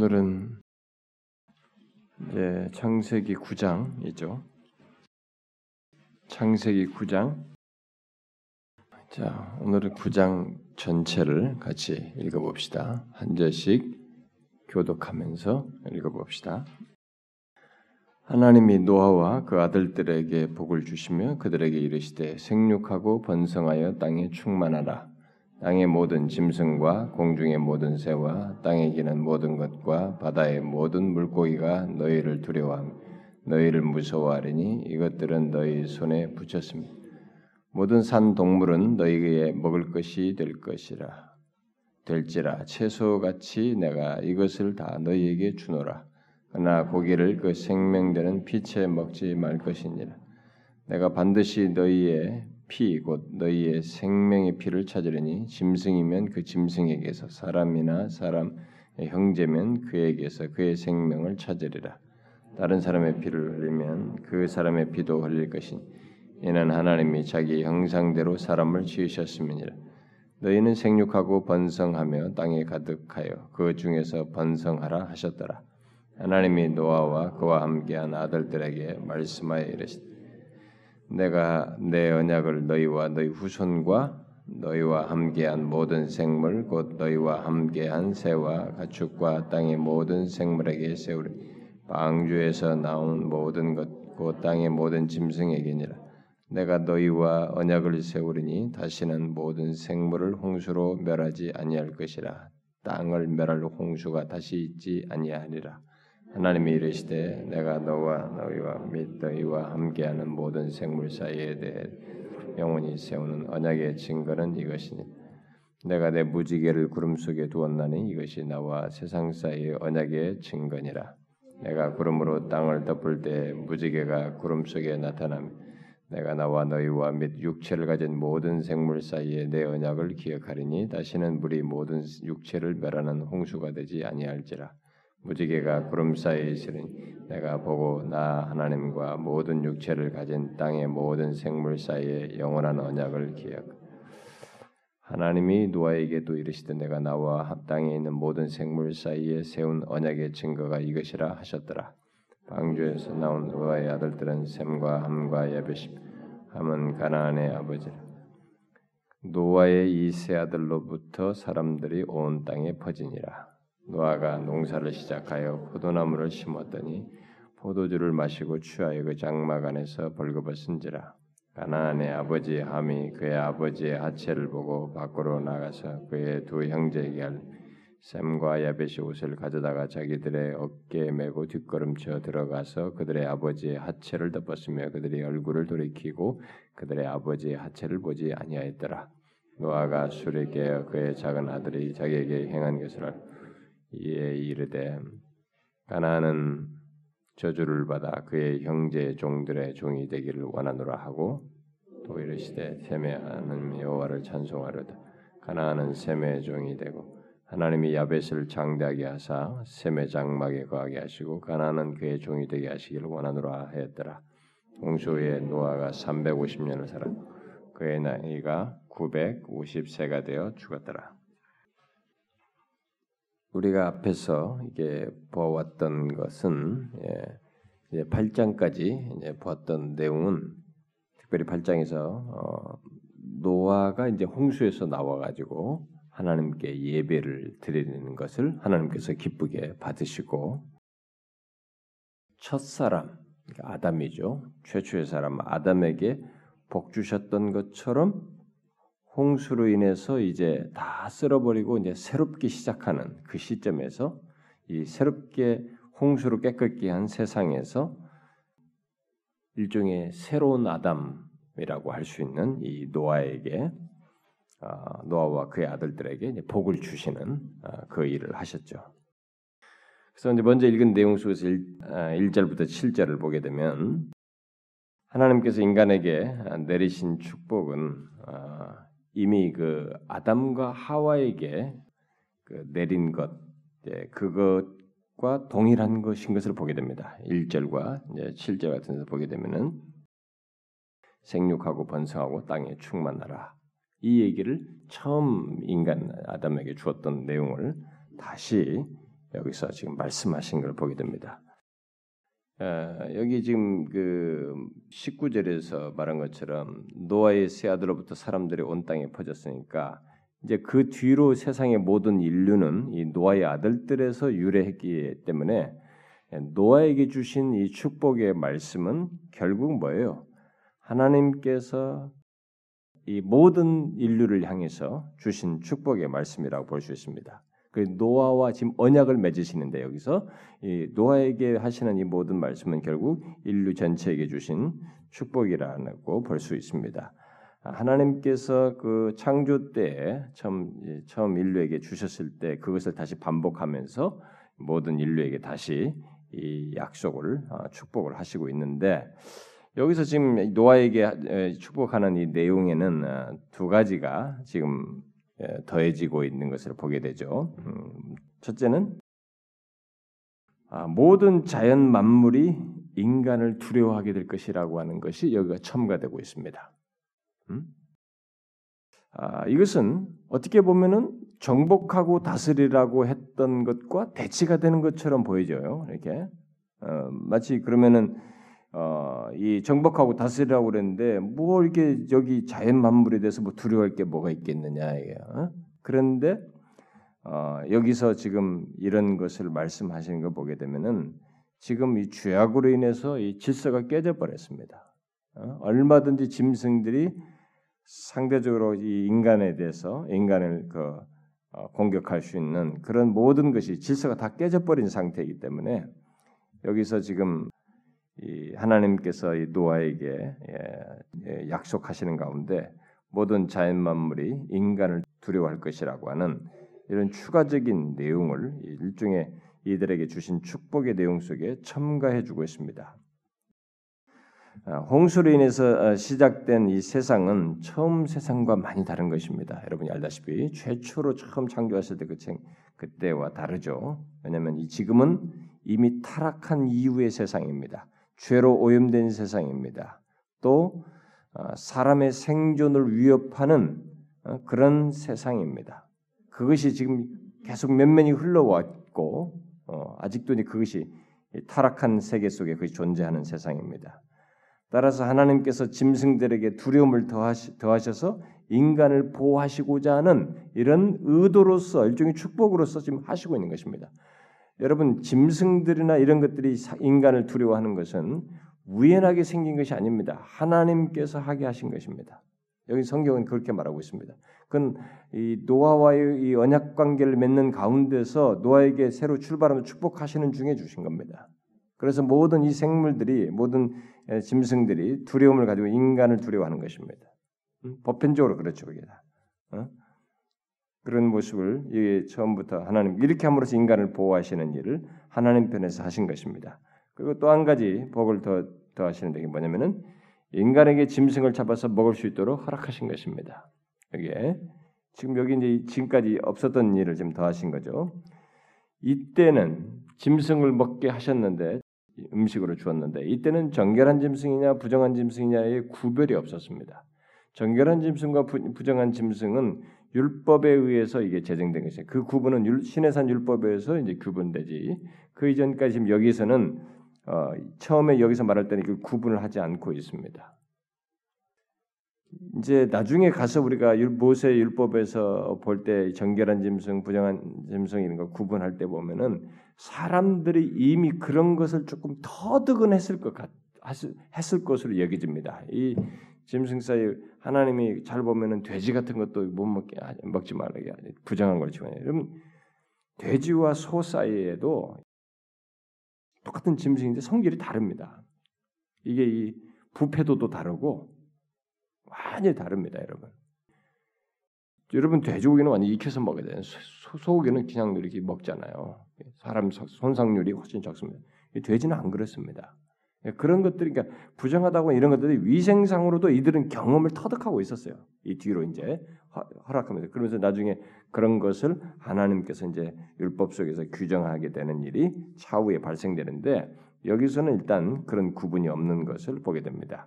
오늘은 이제 창세기 9장이죠. 창세기 9장. 자, 오늘은 9장 전체를 같이 읽어봅시다. 한 절씩 교독하면서 읽어봅시다. 하나님이 노아와 그 아들들에게 복을 주시며 그들에게 이르시되 생육하고 번성하여 땅에 충만하라. 땅의 모든 짐승과 공중의 모든 새와 땅에 기는 모든 것과 바다의 모든 물고기가 너희를 두려워하며 너희를 무서워하리니 이것들은 너희 손에 붙였습니다. 모든 산 동물은 너희에게 먹을 것이 될 것이라. 될지라 채소같이 내가 이것을 다 너희에게 주노라. 그러나 고기를 그 생명되는 피채 먹지 말 것이니라. 내가 반드시 너희의 피 곧 너희의 생명의 피를 찾으려니 짐승이면 그 짐승에게서 사람이나 사람 형제면 그에게서 그의 생명을 찾으리라. 다른 사람의 피를 흘리면 그 사람의 피도 흘릴 것이니 이는 하나님이 자기 형상대로 사람을 지으셨음이니라. 너희는 생육하고 번성하며 땅에 가득하여 그 중에서 번성하라 하셨더라. 하나님이 노아와 그와 함께한 아들들에게 말씀하여 이르시되 내가 내 언약을 너희와 너희 후손과 너희와 함께한 모든 생물 곧 너희와 함께한 새와 가축과 땅의 모든 생물에게 세우리. 방주에서 나온 모든 것 곧 땅의 모든 짐승에게니라. 내가 너희와 언약을 세우리니 다시는 모든 생물을 홍수로 멸하지 아니할 것이라. 땅을 멸할 홍수가 다시 있지 아니하리라 하나님이 이르시되 내가 너와 너희와 및 너희와 함께하는 모든 생물 사이에 대해 영원히 세우는 언약의 증거는 이것이니 내가 내 무지개를 구름 속에 두었나니 이것이 나와 세상 사이의 언약의 증거니라. 내가 구름으로 땅을 덮을 때 무지개가 구름 속에 나타나며 내가 나와 너희와 및 육체를 가진 모든 생물 사이에 내 언약을 기억하리니 다시는 물이 모든 육체를 멸하는 홍수가 되지 아니할지라 무지개가 구름 사이에 있으니 내가 보고 나 하나님과 모든 육체를 가진 땅의 모든 생물 사이에 영원한 언약을 기억. 하나님이 노아에게 또 이르시되 내가 나와 땅에 있는 모든 생물 사이에 세운 언약의 증거가 이것이라 하셨더라. 방주에서 나온 노아의 아들들은 셈과 함과 야벳이 함은 가나안의 아버지라. 노아의 이 세 아들로부터 사람들이 온 땅에 퍼지니라. 노아가 농사를 시작하여 포도나무를 심었더니 포도주를 마시고 취하여 그 장막 안에서 벌거벗 은지라 가나안의 아버지 함이 그의 아버지의 하체를 보고 밖으로 나가서 그의 두 형제에게 할 샘과 야벳이 옷을 가져다가 자기들의 어깨에 메고 뒷걸음쳐 들어가서 그들의 아버지의 하체를 덮었으며 그들의 얼굴을 돌이키고 그들의 아버지의 하체를 보지 아니하였더라. 노아가 술에 깨어 그의 작은 아들이 자기에게 행한 것을 이에 이르되 가나안은 저주를 받아 그의 형제 종들의 종이 되기를 원하노라 하고 또 이르시되 셈의 하나님 여호와를 찬송하려다. 가나안은 셈의 종이 되고 하나님이 야벳을 장대하게 하사 셈의 장막에 거하게 하시고 가나안은 그의 종이 되게 하시기를 원하노라 하였더라. 후에 노아가 350년을 살아 그의 나이가 950세가 되어 죽었더라 우리가 앞에서 이게 보았던 것은 예, 이제 8장까지 이제 보았던 내용은 특별히 8장에서 어, 노아가 이제 홍수에서 나와 가지고 하나님께 예배를 드리는 것을 하나님께서 기쁘게 받으시고 첫 사람 그러니까 아담이죠. 최초의 사람 아담에게 복 주셨던 것처럼 홍수로 인해서 이제 다 쓸어버리고 이제 새롭게 시작하는 그 시점에서 이 새롭게 홍수로 깨끗게 한 세상에서 일종의 새로운 아담이라고 할 수 있는 이 노아에게 어, 노아와 그의 아들들에게 복을 주시는 어, 그 일을 하셨죠. 그래서 이제 먼저 읽은 내용 속에서 1, 1절부터 아, 7절을 보게 되면 하나님께서 인간에게 내리신 축복은 어, 이미 그 아담과 하와에게 그 내린 것, 예, 그것과 동일한 것인 것을 보게 됩니다. 1절과 이제 7절 같은 데서 보게 되면은 생육하고 번성하고 땅에 충만하라. 이 얘기를 처음 인간 아담에게 주었던 내용을 다시 여기서 지금 말씀하신 걸 보게 됩니다. 여기 지금 그 19절에서 말한 것처럼 노아의 세 아들로부터 사람들이 온 땅에 퍼졌으니까 이제 그 뒤로 세상의 모든 인류는 이 노아의 아들들에서 유래했기 때문에 노아에게 주신 이 축복의 말씀은 결국 뭐예요? 하나님께서 이 모든 인류를 향해서 주신 축복의 말씀이라고 볼 수 있습니다. 그 노아와 지금 언약을 맺으시는데 여기서 이 노아에게 하시는 이 모든 말씀은 결국 인류 전체에게 주신 축복이라고 볼 수 있습니다. 하나님께서 그 창조 때 처음 처음 인류에게 주셨을 때 그것을 다시 반복하면서 모든 인류에게 다시 이 약속을 어, 축복을 하시고 있는데 여기서 지금 노아에게 축복하는 이 내용에는 어, 두 가지가 지금 더해지고 있는 것을 보게 되죠. 음, 첫째는 아, 모든 자연 만물이 인간을 두려워하게 될 것이라고 하는 것이 여기가 첨가되고 있습니다. 음? 아, 이것은 어떻게 보면은 정복하고 다스리라고 했던 것과 대치가 되는 것처럼 보여져요. 이렇게 어, 마치 그러면은 어, 이 정복하고 다스리라고 그랬는데 뭐 이렇게 여기 자연 만물에 대해서 뭐 두려워할 게 뭐가 있겠느냐 이게. 어? 그런데 어, 여기서 지금 이런 것을 말씀하시는 걸 보게 되면은 지금 이 죄악으로 인해서 이 질서가 깨져 버렸습니다. 어? 얼마든지 짐승들이 상대적으로 이 인간에 대해서 인간을 그 어, 공격할 수 있는 그런 모든 것이 질서가 다 깨져 버린 상태이기 때문에 여기서 지금 하나님께서 이 노아에게 예, 예, 약속하시는 가운데 모든 자연 만물이 인간을 두려워할 것이라고 하는 이런 추가적인 내용을 일종의 이들에게 주신 축복의 내용 속에 첨가해 주고 있습니다. 아, 홍수로 인해서 어, 시작된 이 세상은 처음 세상과 많이 다른 것입니다. 여러분이 알다시피 최초로 처음 창조했을 때그 그때와 다르죠. 왜냐하면 이 지금은 이미 타락한 이후의 세상입니다. 죄로 오염된 세상입니다. 또 어, 사람의 생존을 위협하는 어, 그런 세상입니다. 그것이 지금 계속 면면이 흘러왔고 어, 아직도 그것이 타락한 세계 속에 그것이 존재하는 세상입니다. 따라서 하나님께서 짐승들에게 두려움을 더하셔서 인간을 보호하시고자 하는 이런 의도로서 일종의 축복으로서 지금 하시고 있는 것입니다. 여러분 짐승들이나 이런 것들이 인간을 두려워하는 것은 우연하게 생긴 것이 아닙니다. 하나님께서 하게 하신 것입니다. 여기 성경은 그렇게 말하고 있습니다. 그건 이 노아와의 이 언약 관계를 맺는 가운데서 노아에게 새로 출발하며 축복하시는 중에 주신 겁니다. 그래서 모든 이 생물들이 모든 짐승들이 두려움을 가지고 인간을 두려워하는 것입니다. 음? 보편적으로 그렇죠, 그게 다. 어? 그런 모습을 이게 처음부터 하나님 이렇게 함으로써 인간을 보호하시는 일을 하나님 편에서 하신 것입니다. 그리고 또 한 가지 복을 더 더 하시는 게 뭐냐면은 인간에게 짐승을 잡아서 먹을 수 있도록 허락하신 것입니다. 여기에 지금 여기 이제 지금까지 없었던 일을 좀 더하신 거죠. 이때는 짐승을 먹게 하셨는데 음식으로 주었는데 이때는 정결한 짐승이냐 부정한 짐승이냐의 구별이 없었습니다. 정결한 짐승과 부 정한 짐승은 율법에 의해서 이게 제정된 것이에요. 그 구분은 신해산 율법에서 이제 구분되지. 그 이전까지 지금 여기서는 어, 처음에 여기서 말할 때는 그 구분을 하지 않고 있습니다. 이제 나중에 가서 우리가 모세 율법에서 볼 때 정결한 짐승, 부정한 짐승 이런 거 구분할 때 보면은 사람들이 이미 그런 것을 조금 터득은 했을 것 같, 했을 것으로 여겨집니다. 이 짐승 사이 하나님이 잘 보면은 돼지 같은 것도 못 먹게 먹지 말라게 부정한 걸 지원해요. 여러분 돼지와 소 사이에도 똑같은 짐승인데 성질이 다릅니다. 이게 이 부패도도 다르고 완전히 다릅니다, 여러분. 여러분 돼지고기는 완전 익혀서 먹어야 돼요. 소고기는 그냥 이렇게 먹잖아요. 사람 손상률이 훨씬 적습니다. 돼지는 안 그렇습니다. 예, 그런 것들이 그러니까 부정하다고 이런 것들이 위생상으로도 이들은 경험을 터득하고 있었어요. 이 뒤로 이제 허락하면서 그러면서 나중에 그런 것을 하나님께서 이제 율법 속에서 규정하게 되는 일이 차후에 발생되는데 여기서는 일단 그런 구분이 없는 것을 보게 됩니다.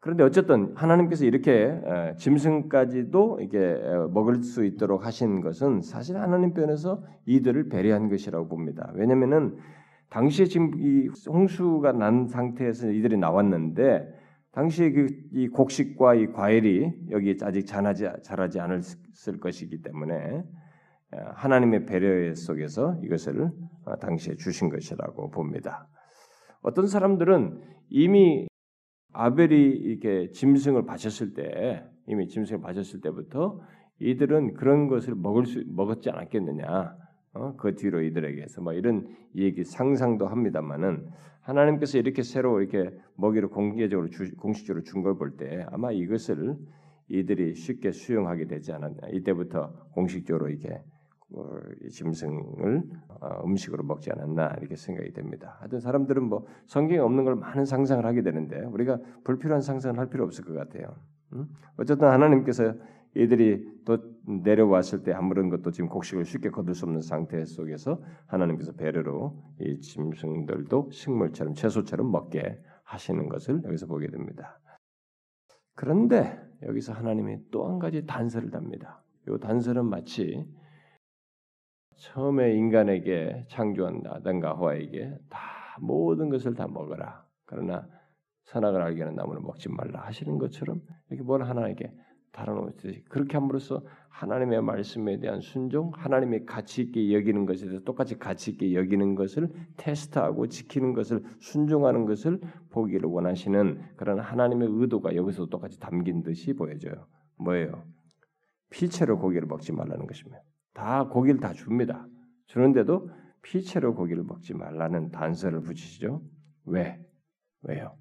그런데 어쨌든 하나님께서 이렇게 짐승까지도 이게 먹을 수 있도록 하신 것은 사실 하나님 편에서 이들을 배려한 것이라고 봅니다. 왜냐면은 당시에 지금 이 홍수가 난 상태에서 이들이 나왔는데 당시에 그 이 곡식과 이 과일이 여기 아직 자라지 자라지 않았을 것이기 때문에 하나님의 배려 속에서 이것을 어, 당시에 주신 것이라고 봅니다. 어떤 사람들은 이미 아벨이 이렇게 짐승을 바쳤을 때 이미 짐승을 바쳤을 때부터 이들은 그런 것을 먹을 수 먹었지 않았겠느냐. 어? 그 뒤로 이들에게서 뭐 이런 얘기 상상도 합니다만은 하나님께서 이렇게 새로 이렇게 먹이를 공개적으로 주, 공식적으로 준 걸 볼 때 아마 이것을 이들이 쉽게 수용하게 되지 않았냐. 이때부터 공식적으로 이렇게 어, 짐승을 어, 음식으로 먹지 않았나 이렇게 생각이 됩니다. 하여튼 사람들은 뭐 성경에 없는 걸 많은 상상을 하게 되는데 우리가 불필요한 상상을 할 필요 없을 것 같아요. 어쨌든 하나님께서 이들이 또 내려왔을 때 아무런 것도 지금 곡식을 쉽게 거둘 수 없는 상태 속에서 하나님께서 배려로 이 짐승들도 식물처럼 채소처럼 먹게 하시는 것을 여기서 보게 됩니다. 그런데 여기서 하나님이 또 한 가지 단서를 답니다. 이 단서는 마치 처음에 인간에게 창조한 아담과 하와에게 다 모든 것을 다 먹어라. 그러나 선악을 알게 하는 나무는 먹지 말라 하시는 것처럼 이렇게 뭘 하나에게 달아놓듯이 그렇게 함으로써 하나님의 말씀에 대한 순종, 하나님의 가치 있게 여기는 것에 대해서 똑같이 가치 있게 여기는 것을 테스트하고 지키는 것을 순종하는 것을 보기를 원하시는 그런 하나님의 의도가 여기서 똑같이 담긴 듯이 보여져요. 뭐예요? 피채로 고기를 먹지 말라는 것입니다. 다 고기를 다 줍니다. 주는데도 피채로 고기를 먹지 말라는 단서를 붙이시죠. 왜? 왜요?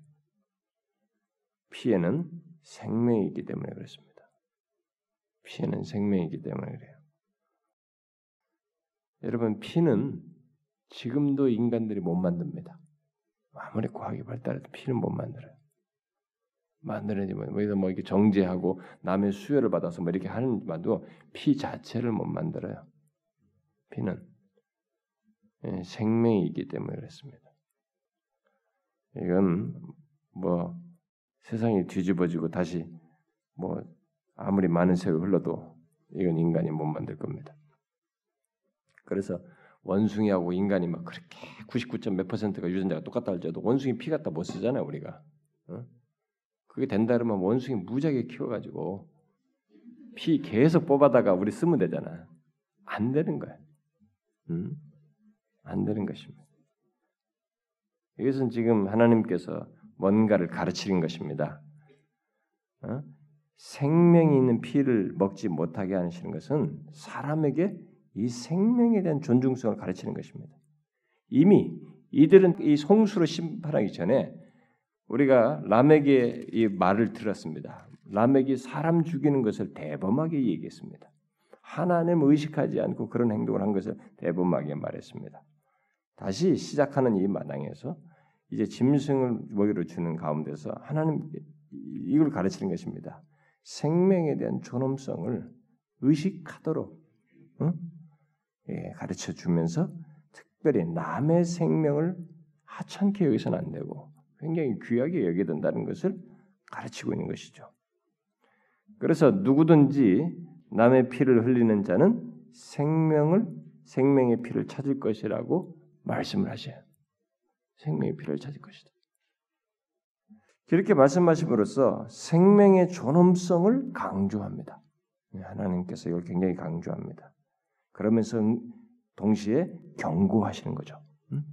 피에는 생명이 있기 때문에 그렇습니다. 피에는 생명이기 때문에 그래요. 여러분 피는 지금도 인간들이 못 만듭니다. 아무리 과학이 발달해도 피는 못 만들어요. 만드는지 뭐, 뭐 이렇게 정제하고 남의 수혈을 받아서 뭐 이렇게 하는 만도 피 자체를 못 만들어요. 피는 예, 생명이 있기 때문에 그렇습니다. 이건 뭐 세상이 뒤집어지고 다시 뭐 아무리 많은 세월 흘러도 이건 인간이 못 만들 겁니다. 그래서 원숭이하고 인간이 막 그렇게 99. 몇 퍼센트가 유전자가 똑같다 할지라도 원숭이 피 갖다 못 쓰잖아요 우리가. 어? 그게 된다 그러면 원숭이 무지하게 키워가지고 피 계속 뽑아다가 우리 쓰면 되잖아. 안 되는 거야. 음? 안 되는 것입니다. 이것은 지금 하나님께서 뭔가를 가르치는 것입니다. 어? 생명이 있는 피를 먹지 못하게 하시는 것은 사람에게 이 생명에 대한 존중성을 가르치는 것입니다. 이미 이들은 이 송수로 심판하기 전에 우리가 람에게 이 말을 들었습니다. 람에게 사람 죽이는 것을 대범하게 얘기했습니다. 하나님 의식하지 않고 그런 행동을 한 것을 대범하게 말했습니다. 다시 시작하는 이 마당에서 이제 짐승을 먹이로 주는 가운데서 하나님 이걸 가르치는 것입니다. 생명에 대한 존엄성을 의식하도록 응? 예, 가르쳐 주면서 특별히 남의 생명을 하찮게 여기서는 안 되고 굉장히 귀하게 여겨야 된다는 것을 가르치고 있는 것이죠. 그래서 누구든지 남의 피를 흘리는 자는 생명을 생명의 피를 찾을 것이라고 말씀을 하셔요. 생명의 피를 찾을 것이다. 이렇게 말씀하심으로써 생명의 존엄성을 강조합니다. 네, 하나님께서 이걸 굉장히 강조합니다. 그러면서 동시에 경고하시는 거죠. 응?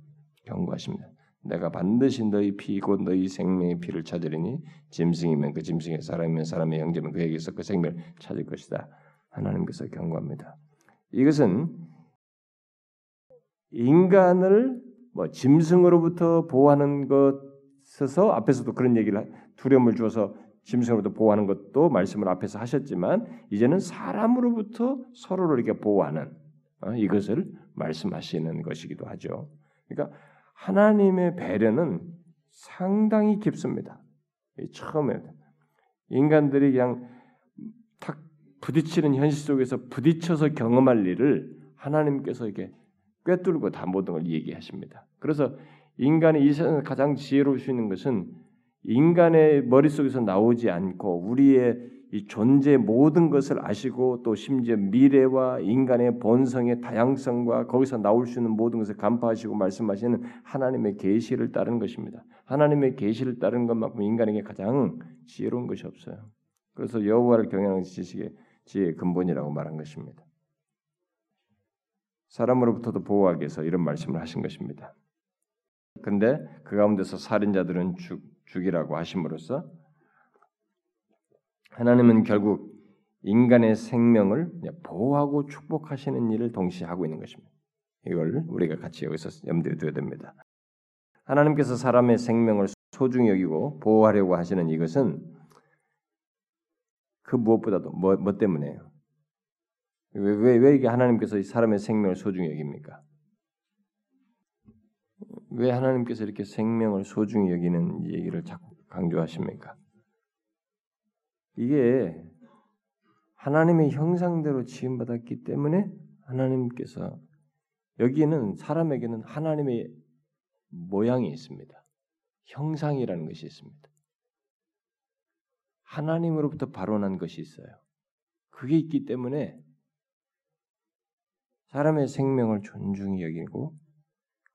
경고하십니다. 내가 반드시 너희 피곧 너희 생명의 피를 찾으리니 짐승이면 그 짐승의 사람이면 사람의 형제면 그에게서 그 생명을 찾을 것이다. 하나님께서 경고합니다. 이것은 인간을 뭐 짐승으로부터 보호하는 것 에서 앞에서도 그런 얘기를 두려움을 주어서 짐승으로부터 보호하는 것도 말씀을 앞에서 하셨지만 이제는 사람으로부터 서로를 이렇게 보호하는 어, 이것을 말씀하시는 것이기도 하죠. 그러니까 하나님의 배려는 상당히 깊습니다. 처음에 인간들이 그냥 탁 부딪히는 현실 속에서 부딪혀서 경험할 일을 하나님께서 이렇게 꿰뚫고 다 모든 걸 얘기하십니다. 그래서 인간이 이 세상에서 가장 지혜로울 수 있는 것은 인간의 머릿속에서 나오지 않고 우리의 이 존재 모든 것을 아시고 또 심지어 미래와 인간의 본성의 다양성과 거기서 나올 수 있는 모든 것을 간파하시고 말씀하시는 하나님의 계시를 따르는 것입니다. 하나님의 계시를 따르는 것만큼 인간에게 가장 지혜로운 것이 없어요. 그래서 여호와를 경외하는 지식의 지혜의 근본이라고 말한 것입니다. 사람으로부터도 보호하기 위해서 이런 말씀을 하신 것입니다. 근데 그 가운데서 살인자들은 죽, 죽이라고 하심으로써 하나님은 결국 인간의 생명을 보호하고 축복하시는 일을 동시에 하고 있는 것입니다. 이걸 우리가 같이 여기서 염두에 둬야 됩니다. 하나님께서 사람의 생명을 소중히 여기고 보호하려고 하시는 이것은 그 무엇보다도 뭐, 뭐 때문에요? 왜, 왜, 왜 이게 하나님께서 사람의 생명을 소중히 여깁니까? 왜 하나님께서 이렇게 생명을 소중히 여기는 얘기를 자꾸 강조하십니까? 이게 하나님의 형상대로 지음받았기 때문에 하나님께서 여기는 사람에게는 하나님의 모양이 있습니다. 형상이라는 것이 있습니다. 하나님으로부터 발원한 것이 있어요. 그게 있기 때문에 사람의 생명을 존중히 여기고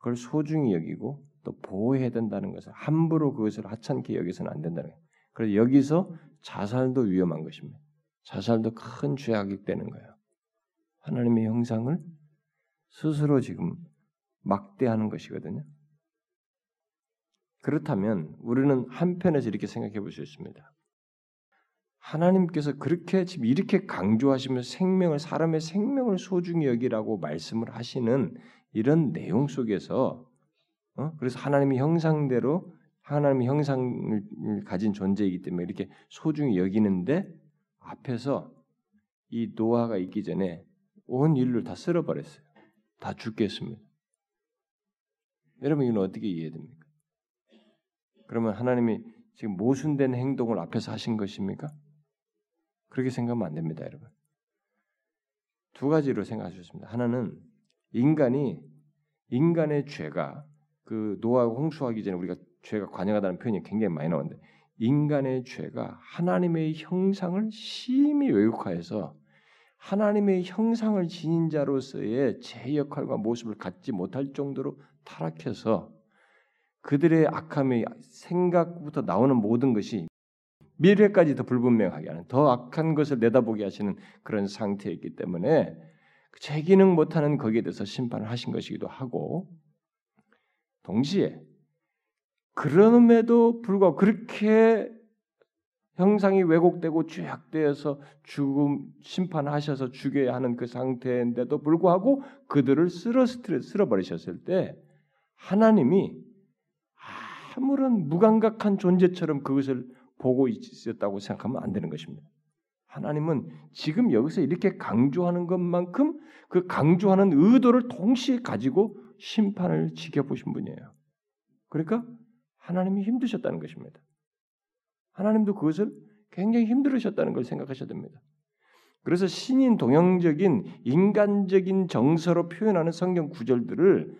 그걸 소중히 여기고 또 보호해야 된다는 것을 함부로 그것을 하찮게 여기서는 안 된다는 거예요. 그래서 여기서 자살도 위험한 것입니다. 자살도 큰 죄악이 되는 거예요. 하나님의 형상을 스스로 지금 막대하는 것이거든요. 그렇다면 우리는 한편에서 이렇게 생각해 볼 수 있습니다. 하나님께서 그렇게 지금 이렇게 강조하시며 생명을 사람의 생명을 소중히 여기라고 말씀을 하시는 이런 내용 속에서 어? 그래서 하나님의 형상대로 하나님의 형상을 가진 존재이기 때문에 이렇게 소중히 여기는데 앞에서 이 노아가 있기 전에 온 인류를 다 쓸어버렸어요. 다 죽겠습니다. 여러분 이건 어떻게 이해됩니까? 그러면 하나님이 지금 모순된 행동을 앞에서 하신 것입니까? 그렇게 생각하면 안 됩니다, 여러분. 두 가지로 생각하셨습니다. 하나는 인간이 인간의 죄가 그 노아가 홍수하기 전에 우리가 죄가 관여하다는 표현이 굉장히 많이 나오는데 인간의 죄가 하나님의 형상을 심히 왜곡하여서 하나님의 형상을 지닌 자로서의 제 역할과 모습을 갖지 못할 정도로 타락해서 그들의 악함의 생각부터 나오는 모든 것이 미래까지 더 불분명하게 하는 더 악한 것을 내다보게 하시는 그런 상태였기 때문에 제 기능 못하는 거기에 대해서 심판을 하신 것이기도 하고 동시에 그럼에도 불구하고 그렇게 형상이 왜곡되고 죄악되어서 죽음 심판하셔서 죽여야 하는 그 상태인데도 불구하고 그들을 쓸어 쓸어 버리셨을 때 하나님이 아무런 무감각한 존재처럼 그것을 보고 있었다고 생각하면 안 되는 것입니다. 하나님은 지금 여기서 이렇게 강조하는 것만큼 그 강조하는 의도를 동시에 가지고 심판을 지켜보신 분이에요. 그러니까 하나님이 힘드셨다는 것입니다. 하나님도 그것을 굉장히 힘들으셨다는 걸 생각하셔야 됩니다. 그래서 신인 동형적인 인간적인 정서로 표현하는 성경 구절들을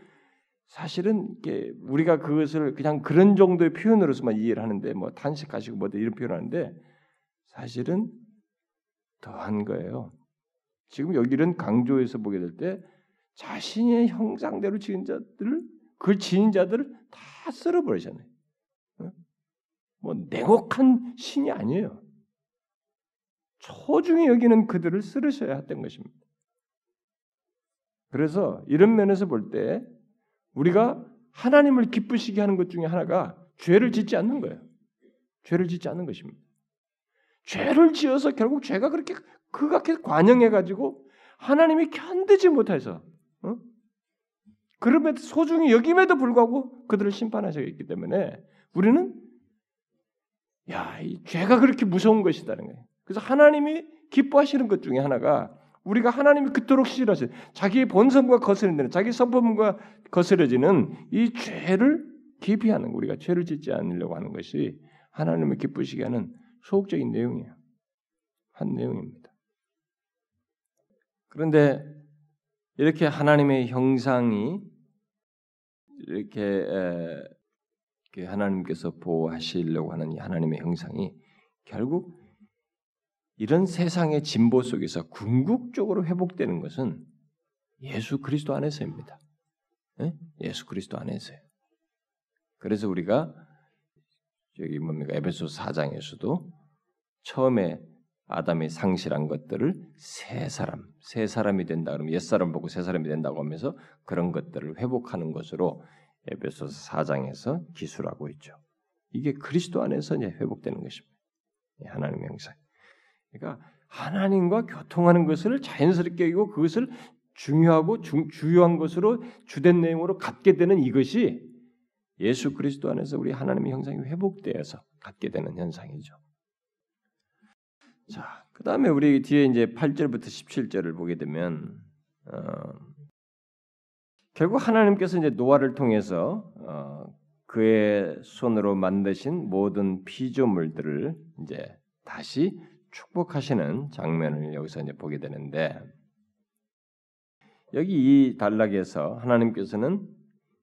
사실은 우리가 그것을 그냥 그런 정도의 표현으로서만 이해를 하는데 뭐 탄식하시고 뭐 이런 표현하는데 사실은 더한 거예요. 지금 여기 이런 강조에서 보게 될 때 자신의 형상대로 지은 자들을 그 지은 자들을 다 쓸어버리잖아요. 뭐 냉혹한 신이 아니에요. 초중히 여기는 그들을 쓰르셔야 했던 것입니다. 그래서 이런 면에서 볼 때 우리가 하나님을 기쁘시게 하는 것 중에 하나가 죄를 짓지 않는 거예요. 죄를 짓지 않는 것입니다. 죄를 지어서 결국 죄가 그렇게 그렇게 관영해 가지고 하나님이 견디지 못해서 어? 그럼에도 소중히 여김에도 불구하고 그들을 심판하셨기 때문에 우리는 야, 이 죄가 그렇게 무서운 것이다는 거예요. 그래서 하나님이 기뻐하시는 것 중에 하나가 우리가 하나님이 그토록 싫어하시 자기의 본성과 거스르는 자기 성품과 거스러지는 이 죄를 기피하는 우리가 죄를 짓지 않으려고 하는 것이 하나님을 기쁘시게 하는 소극적인 내용이에요. 한 내용입니다. 그런데 이렇게 하나님의 형상이 이렇게 하나님께서 보호하시려고 하는 이 하나님의 형상이 결국 이런 세상의 진보 속에서 궁극적으로 회복되는 것은 예수 그리스도 안에서입니다. 예? 예수 그리스도 안에서요. 그래서 우리가 여기 뭡니까 에베소 4장에서도 처음에 아담이 상실한 것들을 새 사람, 새 사람이 된다 그러면 옛 사람 보고 새 사람이 된다고 하면서 그런 것들을 회복하는 것으로 에베소 4장에서 기술하고 있죠. 이게 그리스도 안에서 이제 회복되는 것입니다. 하나님의 형상. 그러니까 하나님과 교통하는 것을 자연스럽게 여기고 그것을 중요하고 주, 주요한 것으로 주된 내용으로 갖게 되는 이것이 예수 그리스도 안에서 우리 하나님의 형상이 회복되어서 갖게 되는 현상이죠. 자, 그 다음에 우리 뒤에 이제 8절부터 17절을 보게 되면, 어, 결국 하나님께서 이제 노아를 통해서 어, 그의 손으로 만드신 모든 피조물들을 이제 다시 축복하시는 장면을 여기서 이제 보게 되는데 여기 이 단락에서 하나님께서는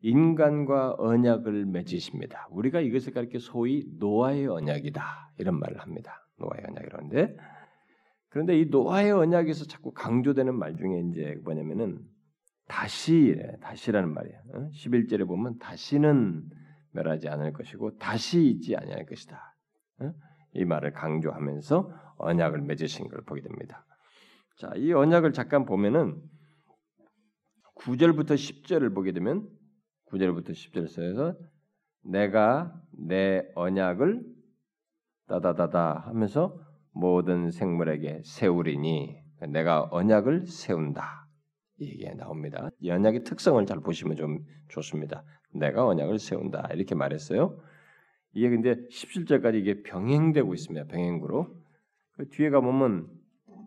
인간과 언약을 맺으십니다. 우리가 이것을 가리켜 소위 노아의 언약이다 이런 말을 합니다. 노아의 언약이라는데 그런데 이 노아의 언약에서 자꾸 강조되는 말 중에 이제 뭐냐면은 다시 다시라는 말이야. 11절에 보면 다시는 멸하지 않을 것이고 다시 있지 아니할 것이다. 이 말을 강조하면서 언약을 맺으신 걸 보게 됩니다. 자, 이 언약을 잠깐 보면은 9절부터 10절을 보게 되면 9절부터 10절에서 내가 내 언약을 따다다다 하면서 모든 생물에게 세우리니 내가 언약을 세운다. 이게 나옵니다. 이 언약의 특성을 잘 보시면 좀 좋습니다. 내가 언약을 세운다. 이렇게 말했어요. 이게 근데 17절까지 이게 병행되고 있습니다. 병행구로. 그 뒤에 가보면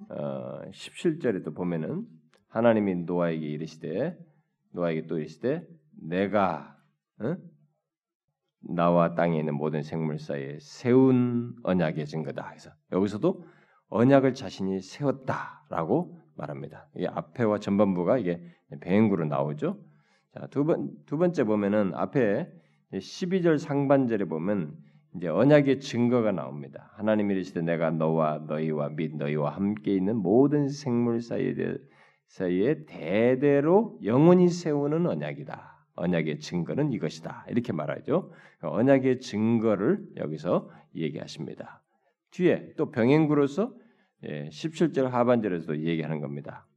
어, 17절에도 보면은 하나님이 노아에게 이르시되 노아에게 또 이르시되 내가 어? 나와 땅에 있는 모든 생물 사이에 세운 언약의 증거다. 그래서 여기서도 언약을 자신이 세웠다라고 말합니다. 이게 앞에와 전반부가 이게 배행구로 나오죠. 자, 두 번, 두 번째 보면은 앞에 12절 상반절에 보면 이제 언약의 증거가 나옵니다. 하나님이 이르시되 내가 너와 너희와 및 너희와 함께 있는 모든 생물 사이에, 사이에 대대로 영원히 세우는 언약이다. 언약의 증거는 이것이다. 이렇게 말하죠. 언약의 증거를 여기서 얘기하십니다. 뒤에 또 병행구로서 17절 예, 하반절에서도 얘기하는 겁니다.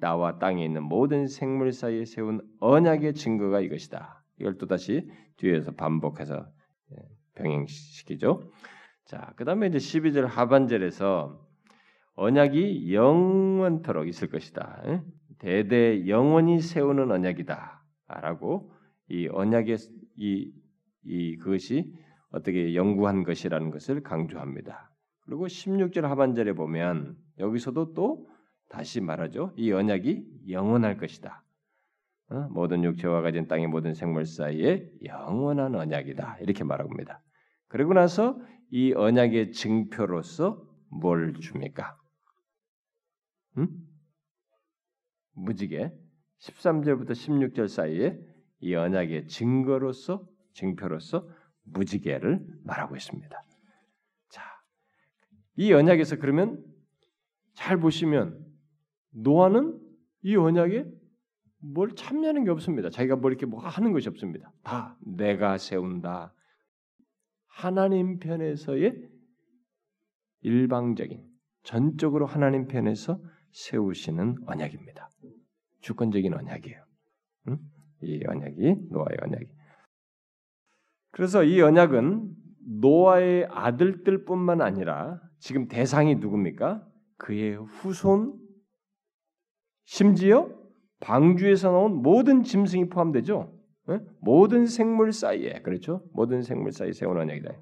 나와 땅에 있는 모든 생물 사이에 세운 언약의 증거가 이것이다. 이걸 또 다시 뒤에서 반복해서 예, 병행시키죠. 자, 그 다음에 이제 12절 하반절에서 언약이 영원토록 있을 것이다. 예? 대대 영원히 세우는 언약이다 라고 이 언약의 이, 이 그것이 어떻게 영구한 것이라는 것을 강조합니다. 그리고 16절 하반절에 보면 여기서도 또 다시 말하죠. 이 언약이 영원할 것이다. 어? 모든 육체와 가진 땅의 모든 생물 사이에 영원한 언약이다. 이렇게 말합니다. 그리고 나서 이 언약의 증표로서 뭘 줍니까? 음? 무지개 13절부터 16절 사이에 이 언약의 증거로서 증표로서 무지개를 말하고 있습니다. 자, 이 언약에서 그러면 잘 보시면 노아는 이 언약에 뭘 참여하는 게 없습니다. 자기가 뭘 이렇게 뭐 하는 것이 없습니다. 다 내가 세운다. 하나님 편에서의 일방적인 전적으로 하나님 편에서 세우시는 언약입니다. 주권적인 언약이에요. 응? 이 언약이 노아의 언약이. 그래서 이 언약은 노아의 아들들뿐만 아니라 지금 대상이 누굽니까? 그의 후손 심지어 방주에서 나온 모든 짐승이 포함되죠. 네? 모든 생물 사이에 그렇죠. 모든 생물 사이에 세운 언약이다.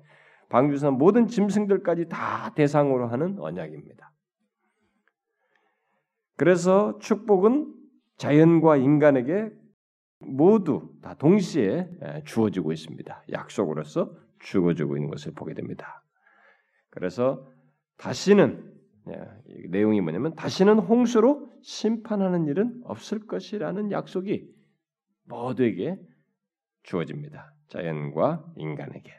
방주에서 모든 짐승들까지 다 대상으로 하는 언약입니다. 그래서 축복은 자연과 인간에게 모두 다 동시에 주어지고 있습니다. 약속으로서 주어지고 있는 것을 보게 됩니다. 그래서 다시는 내용이 뭐냐면 다시는 홍수로 심판하는 일은 없을 것이라는 약속이 모두에게 주어집니다. 자연과 인간에게.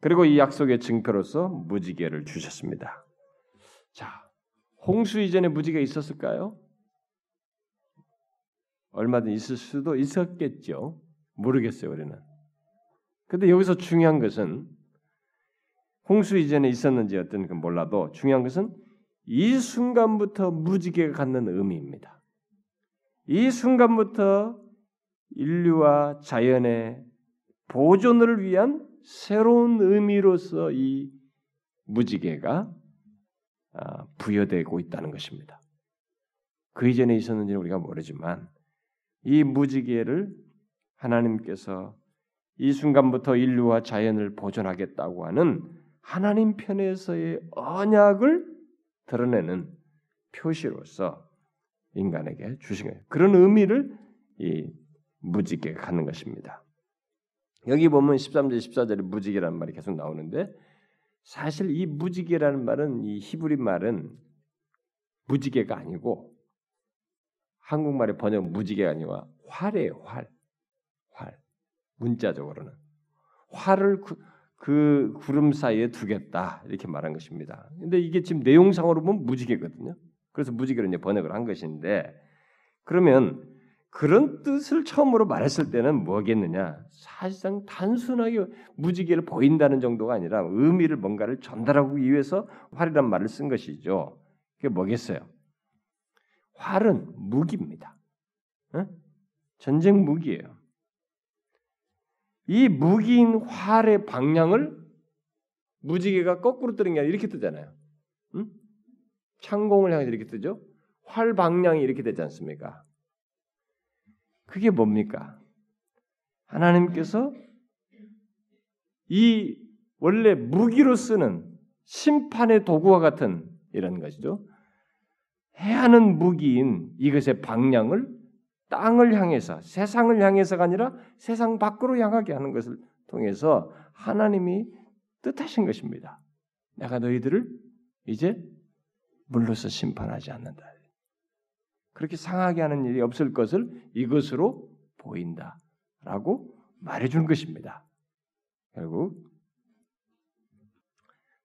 그리고 이 약속의 증표로서 무지개를 주셨습니다. 자, 홍수 이전에 무지개 있었을까요? 얼마든 있을 수도 있었겠죠. 모르겠어요, 우리는. 근데 여기서 중요한 것은 홍수 이전에 있었는지 어떤 그 몰라도 중요한 것은 이 순간부터 무지개가 갖는 의미입니다. 이 순간부터 인류와 자연의 보존을 위한 새로운 의미로서 이 무지개가 아, 부여되고 있다는 것입니다. 그 이전에 있었는지는 우리가 모르지만 이 무지개를 하나님께서 이 순간부터 인류와 자연을 보존하겠다고 하는 하나님 편에서의 언약을 드러내는 표시로서 인간에게 주신 거예요. 그런 의미를 이 무지개가 갖는 것입니다. 여기 보면 13절, 14절에 무지개라는 말이 계속 나오는데 사실 이 무지개라는 말은 이 히브리 말은 무지개가 아니고 한국말의 번역 무지개가 아니라 활이에요, 활. 활. 문자적으로는 활을 그, 그 구름 사이에 두겠다 이렇게 말한 것입니다. 근데 이게 지금 내용상으로 보면 무지개거든요. 그래서 무지개로 이제 번역을 한 것인데 그러면 그런 뜻을 처음으로 말했을 때는 뭐겠느냐? 사실상 단순하게 무지개를 보인다는 정도가 아니라 의미를 뭔가를 전달하기 위해서 활이란 말을 쓴 것이죠. 그게 뭐겠어요? 활은 무기입니다. 어? 전쟁 무기예요. 이 무기인 활의 방향을 무지개가 거꾸로 뜨는 게 아니라 이렇게 뜨잖아요. 응? 창공을 향해서 이렇게 뜨죠. 활 방향이 이렇게 되지 않습니까? 그게 뭡니까? 하나님께서 이 원래 무기로 쓰는 심판의 도구와 같은 이런 것이죠. 해하는 무기인 이것의 방향을 땅을 향해서 세상을 향해서가 아니라 세상 밖으로 향하게 하는 것을 통해서 하나님이 뜻하신 것입니다. 내가 너희들을 이제 물로서 심판하지 않는다. 그렇게 상하게 하는 일이 없을 것을 이것으로 보인다 라고 말해준 것입니다. 결국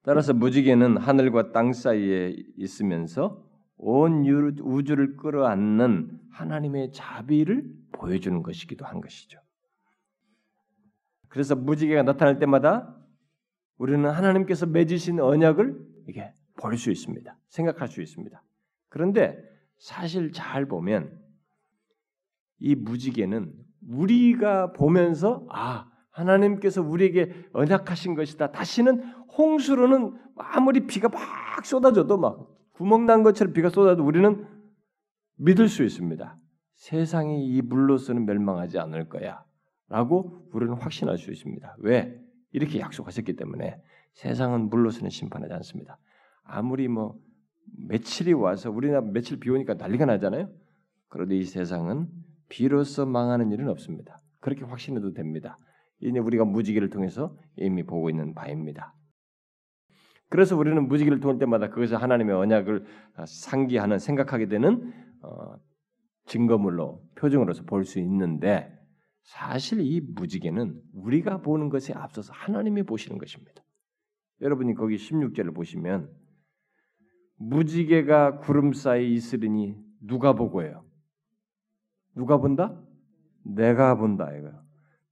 따라서 무지개는 하늘과 땅 사이에 있으면서 온 우주를 끌어안는 하나님의 자비를 보여주는 것이기도 한 것이죠. 그래서 무지개가 나타날 때마다 우리는 하나님께서 맺으신 언약을 이게 볼 수 있습니다. 생각할 수 있습니다. 그런데 사실 잘 보면 이 무지개는 우리가 보면서 아 하나님께서 우리에게 언약하신 것이다. 다시는 홍수로는 아무리 비가 막 쏟아져도 막 구멍 난 것처럼 비가 쏟아도 우리는 믿을 수 있습니다. 세상이 이 물로서는 멸망하지 않을 거야. 라고 우리는 확신할 수 있습니다. 왜? 이렇게 약속하셨기 때문에 세상은 물로서는 심판하지 않습니다. 아무리 뭐 며칠이 와서 우리나라 며칠 비 오니까 난리가 나잖아요. 그런데 이 세상은 비로소 망하는 일은 없습니다. 그렇게 확신해도 됩니다. 이제 우리가 무지개를 통해서 이미 보고 있는 바입니다. 그래서 우리는 무지개를 통할 때마다 그것을 하나님의 언약을 상기하는 생각하게 되는 어, 증거물로 표정으로서 볼 수 있는데 사실 이 무지개는 우리가 보는 것에 앞서서 하나님이 보시는 것입니다. 여러분이 거기 16절을 보시면 무지개가 구름 사이 있으리니 누가 보고요? 누가 본다? 내가 본다 이거요.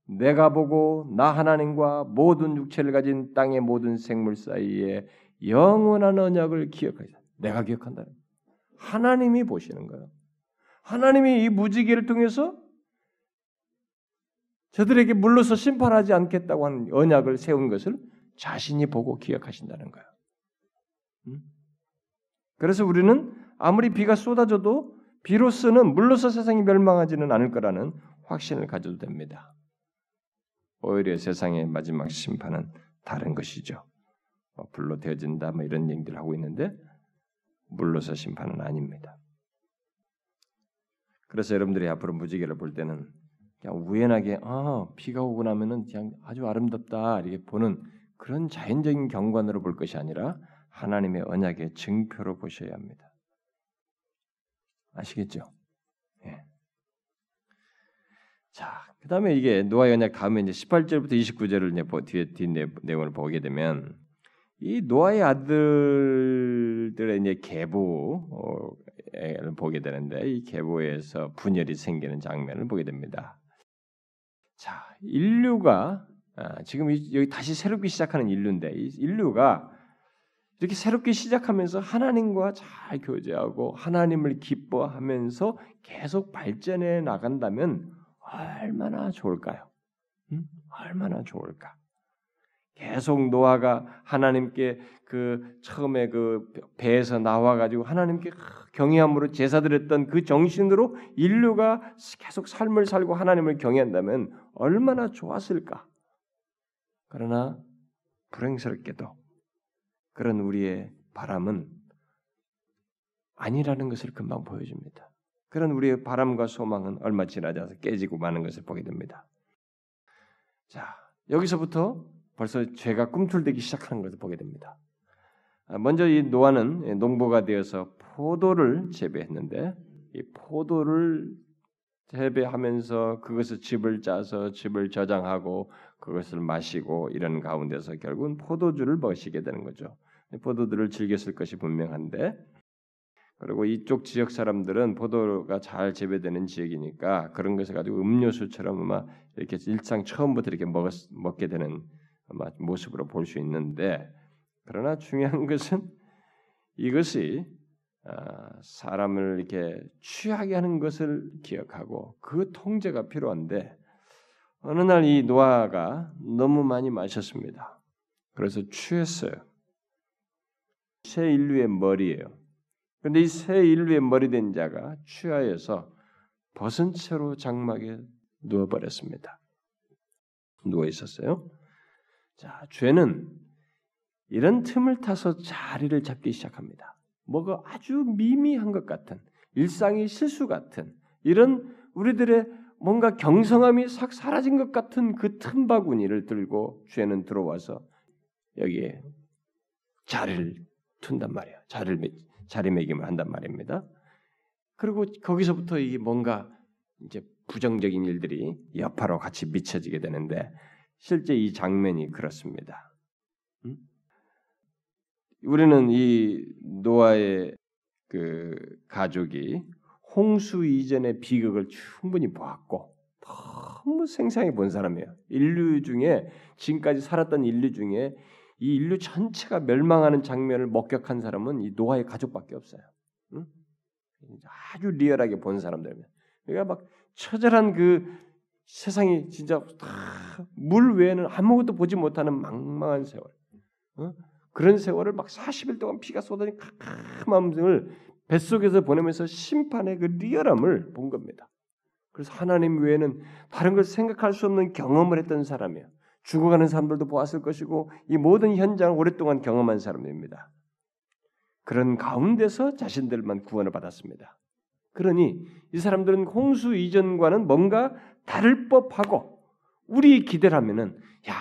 내가 보고 나 하나님과 모든 육체를 가진 땅의 모든 생물 사이에 영원한 언약을 기억하자. 내가 기억한다. 하나님이 보시는 거예요. 하나님이 이 무지개를 통해서 저들에게 물러서 심판하지 않겠다고 하는 언약을 세운 것을 자신이 보고 기억하신다는 거예요. 그래서 우리는 아무리 비가 쏟아져도 비로소는 물러서 세상이 멸망하지는 않을 거라는 확신을 가져도 됩니다. 오히려 세상의 마지막 심판은 다른 것이죠. 뭐 불로 되어진다 뭐 이런 얘기들 하고 있는데 물로서 심판은 아닙니다. 그래서 여러분들이 앞으로 무지개를 볼 때는 그냥 우연하게 아 비가 오고 나면은 그냥 아주 아름답다 이렇게 보는 그런 자연적인 경관으로 볼 것이 아니라 하나님의 언약의 증표로 보셔야 합니다. 아시겠죠? 예. 자, 그다음에 이게 노아 연약 다음에 이제 18절부터 29절을 이제 뒤에 뒷 내용을 보게 되면 이 노아의 아들들의 이제 계보를 보게 되는데 이 계보에서 분열이 생기는 장면을 보게 됩니다. 자, 인류가 아, 지금 여기 다시 새롭게 시작하는 인류인데 이 인류가 이렇게 새롭게 시작하면서 하나님과 잘 교제하고 하나님을 기뻐하면서 계속 발전해 나간다면 얼마나 좋을까요? 음? 얼마나 좋을까? 계속 노아가 하나님께 그 처음에 그 배에서 나와 가지고 하나님께 경외함으로 제사드렸던 그 정신으로 인류가 계속 삶을 살고 하나님을 경외한다면 얼마나 좋았을까? 그러나 불행스럽게도 그런 우리의 바람은 아니라는 것을 금방 보여줍니다. 그런 우리의 바람과 소망은 얼마 지나지 않아서 깨지고 마는 것을 보게 됩니다. 자, 여기서부터 벌써 죄가 꿈틀대기 시작하는 것을 보게 됩니다. 아, 먼저 이 노아는 농부가 되어서 포도를 재배했는데 이 포도를 재배하면서 그것을 집을 짜서 집을 저장하고 그것을 마시고 이런 가운데서 결국은 포도주를 마시게 되는 거죠. 포도들을 즐겼을 것이 분명한데 그리고 이쪽 지역 사람들은 포도가 잘 재배되는 지역이니까 그런 것을 가지고 음료수처럼 아마 이렇게 일상 처음부터 이렇게 먹 먹게 되는 아마 모습으로 볼 수 있는데 그러나 중요한 것은 이것이 아, 사람을 이렇게 취하게 하는 것을 기억하고 그 통제가 필요한데 어느 날 이 노아가 너무 많이 마셨습니다. 그래서 취했어요. 새 인류의 머리예요. 그런데 이 새 인류의 머리 된 자가 취하여서 벗은 채로 장막에 누워버렸습니다. 누워 있었어요. 자, 죄는 이런 틈을 타서 자리를 잡기 시작합니다. 뭐가 아주 미미한 것 같은 일상의 실수 같은 이런 우리들의 뭔가 경성함이 싹 사라진 것 같은 그 틈바구니를 들고 죄는 들어와서 여기에 자리를 둔단 말이에요. 자리를 자리매김을 한단 말입니다. 그리고 거기서부터 이 뭔가 이제 부정적인 일들이 여파로 같이 미쳐지게 되는데 실제 이 장면이 그렇습니다. 음? 우리는 이 노아의 그 가족이 홍수 이전의 비극을 충분히 보았고 너무 생생히 본 사람이에요. 인류 중에 지금까지 살았던 인류 중에 이 인류 전체가 멸망하는 장면을 목격한 사람은 이 노아의 가족밖에 없어요. 응? 아주 리얼하게 본 사람들입니다. 그러니까 막 처절한 그 세상이 진짜 물 외에는 아무것도 보지 못하는 망망한 세월. 어? 그런 세월을 막 40일 동안 피가 쏟아진 캄캄함을 뱃속에서 보내면서 심판의 그 리얼함을 본 겁니다. 그래서 하나님 외에는 다른 걸 생각할 수 없는 경험을 했던 사람이에요. 죽어가는 사람들도 보았을 것이고 이 모든 현장을 오랫동안 경험한 사람입니다. 그런 가운데서 자신들만 구원을 받았습니다. 그러니 이 사람들은 홍수 이전과는 뭔가 다를 법하고 우리 기대라면은 야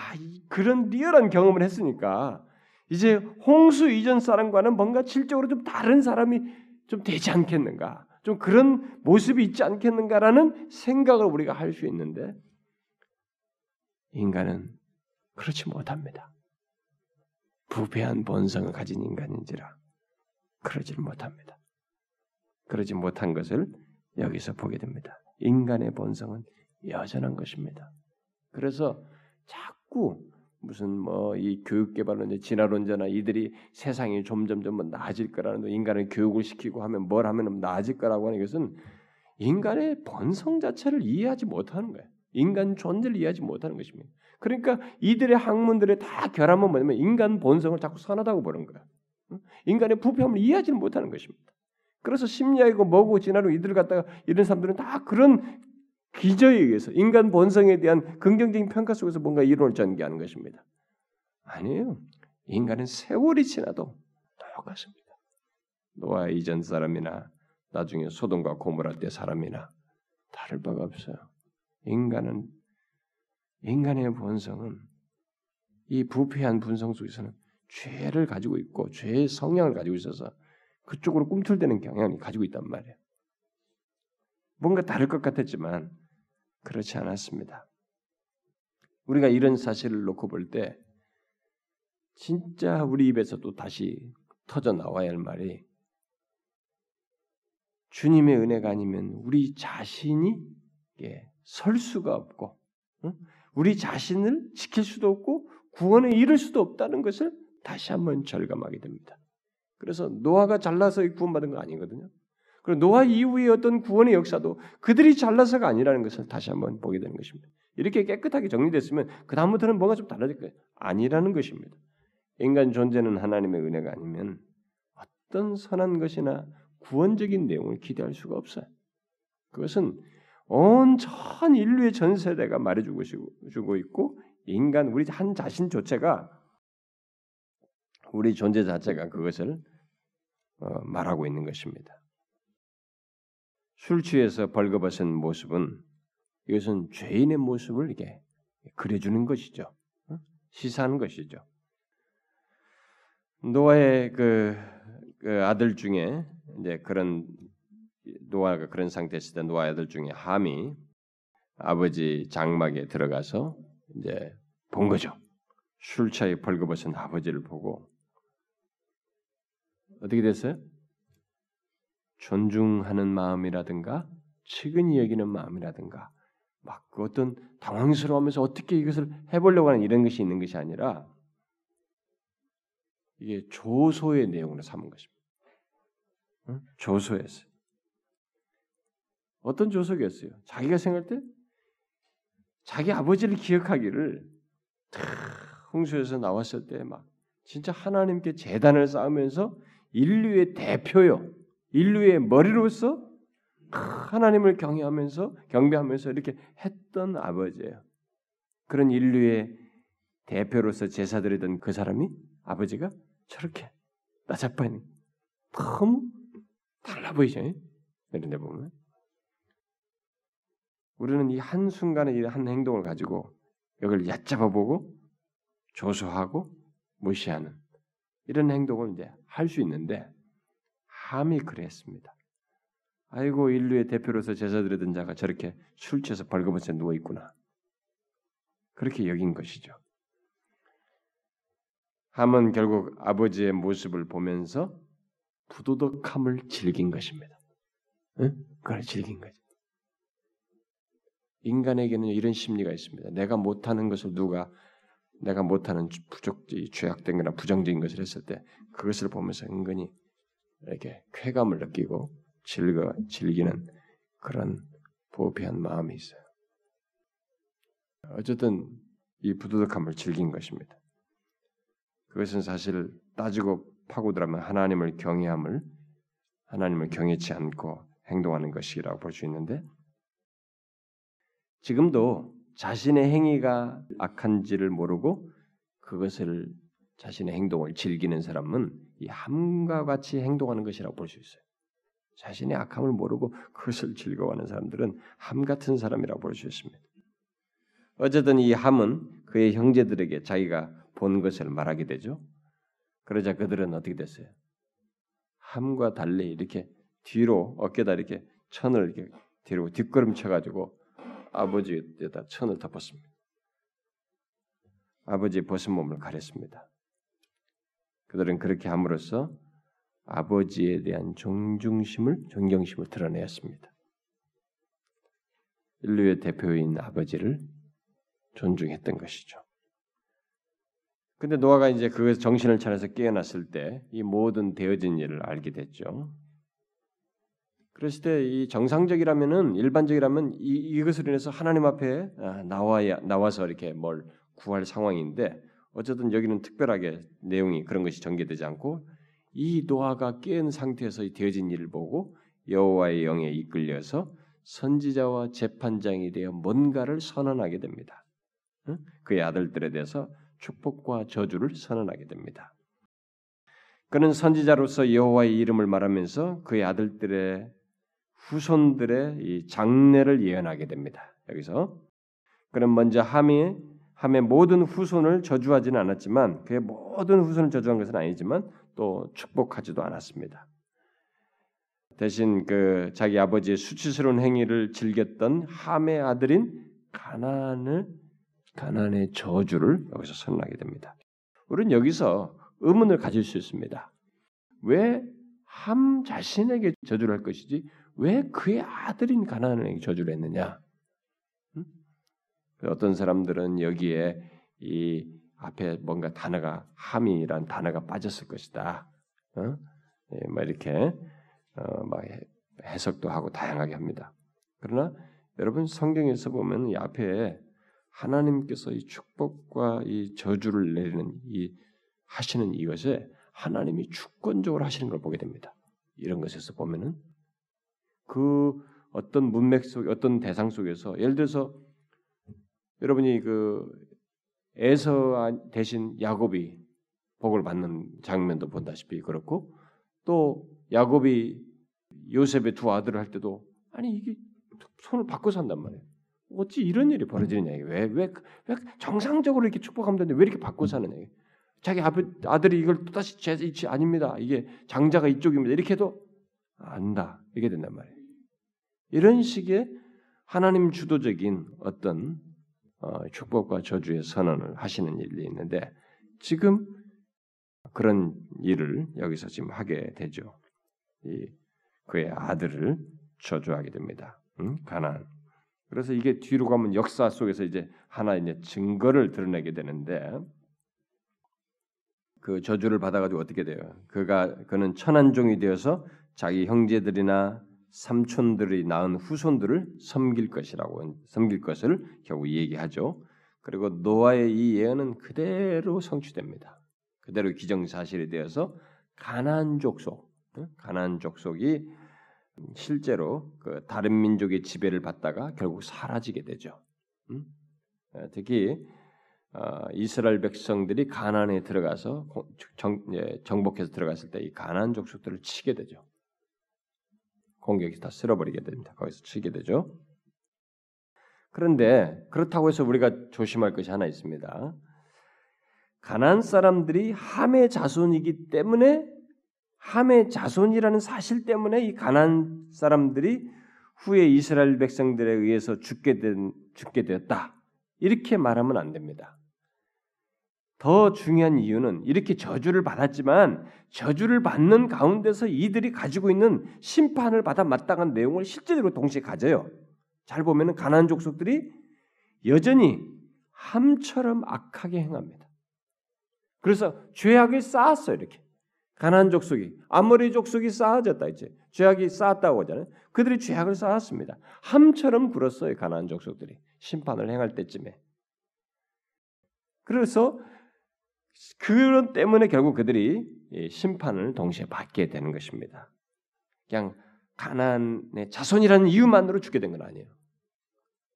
그런 리얼한 경험을 했으니까 이제 홍수 이전 사람과는 뭔가 질적으로 좀 다른 사람이 좀 되지 않겠는가? 좀 그런 모습이 있지 않겠는가라는 생각을 우리가 할 수 있는데 인간은 그렇지 못합니다. 부패한 본성을 가진 인간인지라 그러지 못합니다. 그러지 못한 것을 여기서 보게 됩니다. 인간의 본성은 여전한 것입니다. 그래서 자꾸 무슨 뭐 이 교육 개발론 진화론자나 이들이 세상이 점점점 뭐 나아질 거라는 인간을 교육을 시키고 하면 뭘 하면 나아질 거라고 하는 것은 인간의 본성 자체를 이해하지 못하는 거예요. 인간 존재를 이해하지 못하는 것입니다. 그러니까 이들의 학문들의 다 결함은 뭐냐면 인간 본성을 자꾸 선하다고 보는 거야. 인간의 부패함을 이해하지 못하는 것입니다. 그래서 심리학이고 뭐고 진화로 이들 갖다가 이런 사람들은 다 그런 기저에 의해서 인간 본성에 대한 긍정적인 평가 속에서 뭔가 이론을 전개하는 것입니다. 아니에요. 인간은 세월이 지나도 똑같습니다. 노아 이전 사람이나 나중에 소돔과 고모라 때 사람이나 다를 바가 없어요. 인간은 인간의 본성은 이 부패한 본성 속에서는 죄를 가지고 있고 죄의 성향을 가지고 있어서 그쪽으로 꿈틀대는 경향이 가지고 있단 말이에요. 뭔가 다를 것 같았지만 그렇지 않았습니다. 우리가 이런 사실을 놓고 볼 때 진짜 우리 입에서 또 다시 터져 나와야 할 말이 주님의 은혜가 아니면 우리 자신이 설 수가 없고 우리 자신을 지킬 수도 없고 구원에 이를 수도 없다는 것을 다시 한번 절감하게 됩니다. 그래서 노아가 잘나서 구원받은 거 아니거든요. 그리고 노아 이후의 어떤 구원의 역사도 그들이 잘나서가 아니라는 것을 다시 한번 보게 되는 것입니다. 이렇게 깨끗하게 정리됐으면 그 다음부터는 뭔가 좀 달라질 거예요. 아니라는 것입니다. 인간 존재는 하나님의 은혜가 아니면 어떤 선한 것이나 구원적인 내용을 기대할 수가 없어요. 그것은 온 전 인류의 전 세대가 말해주고 주고 있고 인간 우리 한 자신조차가 우리 존재 자체가 그것을 어, 말하고 있는 것입니다. 술 취해서 벌거벗은 모습은 이것은 죄인의 모습을 이렇게 그려주는 것이죠. 어? 시사하는 것이죠. 노아의 그, 그 아들 중에 이제 그런 노아가 그런 상태였을 때 노아 아들 중에 함이 아버지 장막에 들어가서 이제 본 거죠. 술 차에 벌거벗은 아버지를 보고 어떻게 됐어요? 존중하는 마음이라든가 측은히 여기는 마음이라든가 막 그 어떤 당황스러워하면서 어떻게 이것을 해보려고 하는 이런 것이 있는 것이 아니라 이게 조소의 내용으로 삼은 것입니다. 응? 조소였어요. 어떤 조소겠어요? 자기가 생각할 때 자기 아버지를 기억하기를 홍수에서 나왔을 때 막 진짜 하나님께 재단을 쌓으면서 인류의 대표요. 인류의 머리로서 하나님을 경외하면서 경배하면서 이렇게 했던 아버지예요. 그런 인류의 대표로서 제사드리던 그 사람이 아버지가 저렇게 나자빠니 너무 달라 보이죠. 이런 데 보면 우리는 이 한 순간의 이 한 행동을 가지고 이걸 얕잡아 보고 조소하고 무시하는 이런 행동을 이제 할 수 있는데 함이 그랬습니다. 아이고 인류의 대표로서 제사드리던 자가 저렇게 술 취해서 벌거벗어 누워 있구나. 그렇게 여긴 것이죠. 함은 결국 아버지의 모습을 보면서 부도덕함을 즐긴 것입니다. 응? 그걸 즐긴 거죠. 인간에게는 이런 심리가 있습니다. 내가 못하는 것을 누가 내가 못하는 부족, 죄악된 거나 부정적인 것을 했을 때 그것을 보면서 은근히 이렇게 쾌감을 느끼고 즐거 즐기는 그런 보피한 마음이 있어요. 어쨌든 이 부도덕함을 즐긴 것입니다. 그것은 사실 따지고 파고들면 하나님을 경외함을 하나님을 경외치 않고 행동하는 것이라고 볼 수 있는데 지금도 자신의 행위가 악한지를 모르고 그것을 자신의 행동을 즐기는 사람은 이 함과 같이 행동하는 것이라고 볼 수 있어요. 자신의 악함을 모르고 그것을 즐거워하는 사람들은 함 같은 사람이라고 볼 수 있습니다. 어쨌든 이 함은 그의 형제들에게 자기가 본 것을 말하게 되죠. 그러자 그들은 어떻게 됐어요? 함과 달리 이렇게 뒤로 어깨다 이렇게 천을 이렇게 뒤로 뒷걸음 쳐 가지고 아버지에다 천을 덮었습니다. 아버지의 벗은 몸을 가렸습니다. 그들은 그렇게 함으로써 아버지에 대한 존중심을 존경심을 드러내었습니다. 인류의 대표인 아버지를 존중했던 것이죠. 근데 노아가 이제 그 정신을 차려서 깨어났을 때 이 모든 되어진 일을 알게 됐죠. 그랬을 때 이 정상적이라면은 일반적이라면 이, 이것을 인해서 하나님 앞에 아, 나와야 나와서 이렇게 뭘 구할 상황인데 어쨌든 여기는 특별하게 내용이 그런 것이 전개되지 않고 이 노아가 깨은 상태에서 되어진 일을 보고 여호와의 영에 이끌려서 선지자와 재판장이 되어 뭔가를 선언하게 됩니다. 그의 아들들에 대해서 축복과 저주를 선언하게 됩니다. 그는 선지자로서 여호와의 이름을 말하면서 그의 아들들의 후손들의 이 장래를 예언하게 됩니다. 여기서 그는 먼저 함이 함의 모든 후손을 저주하지는 않았지만 그의 모든 후손을 저주한 것은 아니지만 또 축복하지도 않았습니다. 대신 그 자기 아버지의 수치스러운 행위를 즐겼던 함의 아들인 가나안을 가나안의 저주를 여기서 선언하게 됩니다. 우리는 여기서 의문을 가질 수 있습니다. 왜 함 자신에게 저주를 할 것이지 왜 그의 아들인 가나안에게 저주를 했느냐? 음? 어떤 사람들은 여기에 이 앞에 뭔가 단어가 함이란 단어가 빠졌을 것이다. 어? 예, 뭐 이렇게 어, 막 해석도 하고 다양하게 합니다. 그러나 여러분 성경에서 보면 이 앞에 하나님께서 이 축복과 이 저주를 내리는 이 하시는 이것에 하나님이 주권적으로 하시는 걸 보게 됩니다. 이런 것에서 보면은 그 어떤 문맥 속 어떤 대상 속에서 예를 들어서 여러분이 그 에서 대신 야곱이 복을 받는 장면도 본다시피 그렇고 또 야곱이 요셉의 두 아들을 할 때도 아니 이게 손을 바꿔서 한단 말이에요. 어찌 이런 일이 벌어지느냐 이게 왜 왜 왜 정상적으로 이렇게 축복하면 되는데 왜 이렇게 바꿔서 하느냐 이게. 자기 아들이 이걸 또다시 제 이치 아닙니다. 이게 장자가 이쪽입니다. 이렇게 해도 안다. 이게 된단 말이에요. 이런 식의 하나님 주도적인 어떤 어, 축복과 저주의 선언을 하시는 일이 있는데 지금 그런 일을 여기서 지금 하게 되죠. 이 그의 아들을 저주하게 됩니다. 응? 가난. 그래서 이게 뒤로 가면 역사 속에서 이제 하나 이제 증거를 드러내게 되는데 그 저주를 받아가지고 어떻게 돼요? 그가 그는 천한 종이 되어서 자기 형제들이나 삼촌들이 낳은 후손들을 섬길 것이라고 섬길 것을 결국 얘기하죠. 그리고 노아의 이 예언은 그대로 성취됩니다. 그대로 기정사실이 되어서 가나안 족속, 가나안 족속이 실제로 그 다른 민족의 지배를 받다가 결국 사라지게 되죠. 특히 어, 이스라엘 백성들이 가나안에 들어가서 정, 정복해서 들어갔을 때 이 가나안 족속들을 치게 되죠. 공격이 다 쓸어버리게 됩니다. 거기서 치게 되죠. 그런데 그렇다고 해서 우리가 조심할 것이 하나 있습니다. 가난 사람들이 함의 자손이기 때문에 함의 자손이라는 사실 때문에 이 가난 사람들이 후에 이스라엘 백성들에 의해서 죽게 된 죽게 되었다. 이렇게 말하면 안 됩니다. 더 중요한 이유는 이렇게 저주를 받았지만 저주를 받는 가운데서 이들이 가지고 있는 심판을 받아 마땅한 내용을 실제로 동시에 가져요. 잘 보면은 가나안 족속들이 여전히 함처럼 악하게 행합니다. 그래서 죄악을 쌓았어요 이렇게 가나안 족속이 아모리 족속이 쌓아졌다 이제 죄악이 쌓았다고 하잖아요. 그들이 죄악을 쌓았습니다. 함처럼 굴었어요 가나안 족속들이 심판을 행할 때쯤에. 그래서 그런 때문에 결국 그들이 심판을 동시에 받게 되는 것입니다. 그냥 가난의 자손이라는 이유만으로 죽게 된 건 아니에요.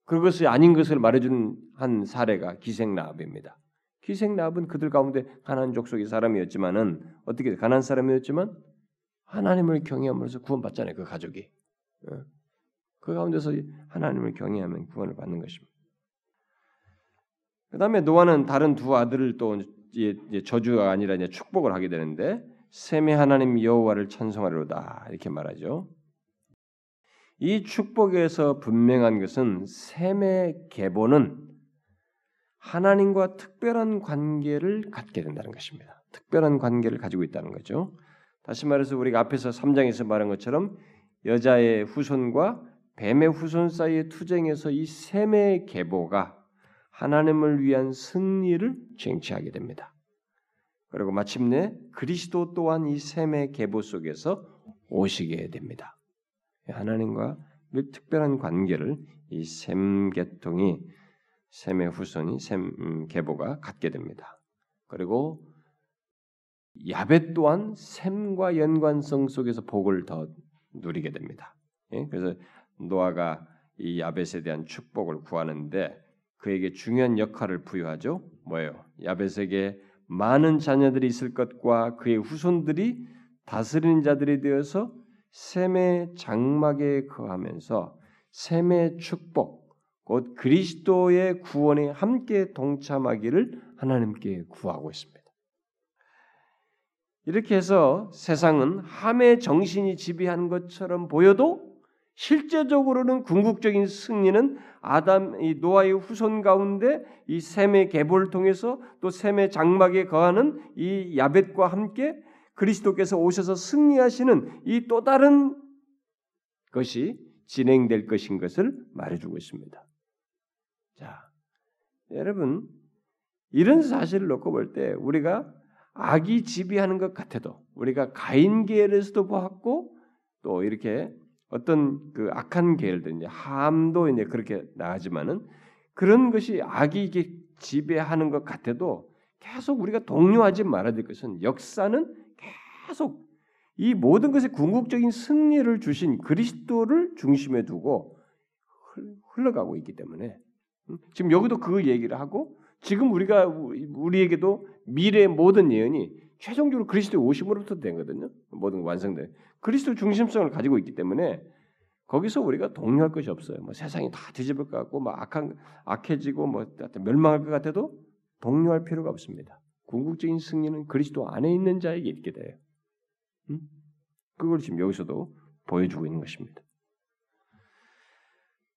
그것이 아닌 것을 말해주는 한 사례가 기생나합입니다. 기생나합은 그들 가운데 가난 족속의 사람이었지만은 어떻게 가난 사람이었지만 하나님을 경외함으로써 구원받잖아요. 그 가족이 어. 그 가운데서 하나님을 경외하면 구원을 받는 것입니다. 그 다음에 노아는 다른 두 아들을 또 저주가 아니라 이제 축복을 하게 되는데 셈의 하나님 여호와를 찬송하리로다 이렇게 말하죠. 이 축복에서 분명한 것은 셈의 계보는 하나님과 특별한 관계를 갖게 된다는 것입니다. 특별한 관계를 가지고 있다는 거죠. 다시 말해서 우리가 앞에서 3장에서 말한 것처럼 여자의 후손과 뱀의 후손 사이의 투쟁에서 이 셈의 계보가 하나님을 위한 승리를 쟁취하게 됩니다. 그리고 마침내 그리스도 또한 이 셈의 계보 속에서 오시게 됩니다. 하나님과 특별한 관계를 이 셈 계통이 셈의 후손이 셈 음, 계보가 갖게 됩니다. 그리고 야벳 또한 셈과 연관성 속에서 복을 더 누리게 됩니다. 예? 그래서 노아가 이 야벳에 대한 축복을 구하는데 그에게 중요한 역할을 부여하죠. 뭐예요? 야벳에게 많은 자녀들이 있을 것과 그의 후손들이 다스리는 자들이 되어서 셈의 장막에 거하면서 셈의 축복, 곧 그리스도의 구원에 함께 동참하기를 하나님께 구하고 있습니다. 이렇게 해서 세상은 함의 정신이 지배하는 것처럼 보여도 실제적으로는 궁극적인 승리는 아담 이 노아의 후손 가운데 이 셈의 계보를 통해서 또 셈의 장막에 거하는 이 야벳과 함께 그리스도께서 오셔서 승리하시는 이 또 다른 것이 진행될 것인 것을 말해주고 있습니다. 자, 여러분 이런 사실을 놓고 볼 때 우리가 악이 지배하는 것 같아도 우리가 가인 계열에서도 보았고 또 이렇게 어떤 그 악한 계열들 이제 함도 이제 그렇게 나가지만은 그런 것이 악이 이게 지배하는 것 같아도 계속 우리가 동요하지 말아야 될 것은 역사는 계속 이 모든 것의 궁극적인 승리를 주신 그리스도를 중심에 두고 흘러가고 있기 때문에. 지금 여기도 그 얘기를 하고 지금 우리가 우리에게도 미래의 모든 예언이 최종적으로 그리스도의 오심으로부터 되거든요. 모든 완성돼. 그리스도 중심성을 가지고 있기 때문에 거기서 우리가 동요할 것이 없어요. 뭐 세상이 다 뒤집을 것 같고 막 악한 악해지고 뭐 멸망할 것 같아도 동요할 필요가 없습니다. 궁극적인 승리는 그리스도 안에 있는 자에게 있게 돼요. 음? 그걸 지금 여기서도 보여주고 있는 것입니다.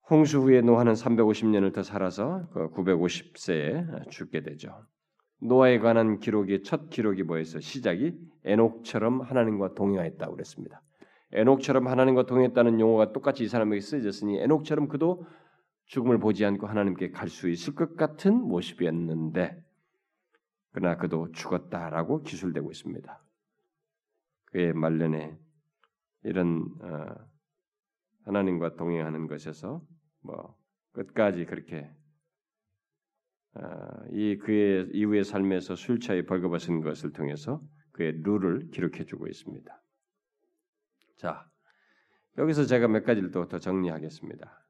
홍수 후에 노아는 350년을 더 살아서 950세에 그 죽게 되죠. 노아에 관한 기록이 첫 기록이 뭐였어? 시작이 에녹처럼 하나님과 동행하였다고 그랬습니다. 에녹처럼 하나님과 동행했다는 용어가 똑같이 이 사람에게 쓰여졌으니 에녹처럼 그도 죽음을 보지 않고 하나님께 갈 수 있을 것 같은 모습이었는데 그러나 그도 죽었다라고 기술되고 있습니다. 그의 말년에 이런 어, 하나님과 동행하는 것에서 뭐 끝까지 그렇게 어, 이 그의 이후의 삶에서 술 취해 벌거벗은 것을 통해서 그의 룰을 기록해주고 있습니다. 자 여기서 제가 몇 가지를 또 더 정리하겠습니다.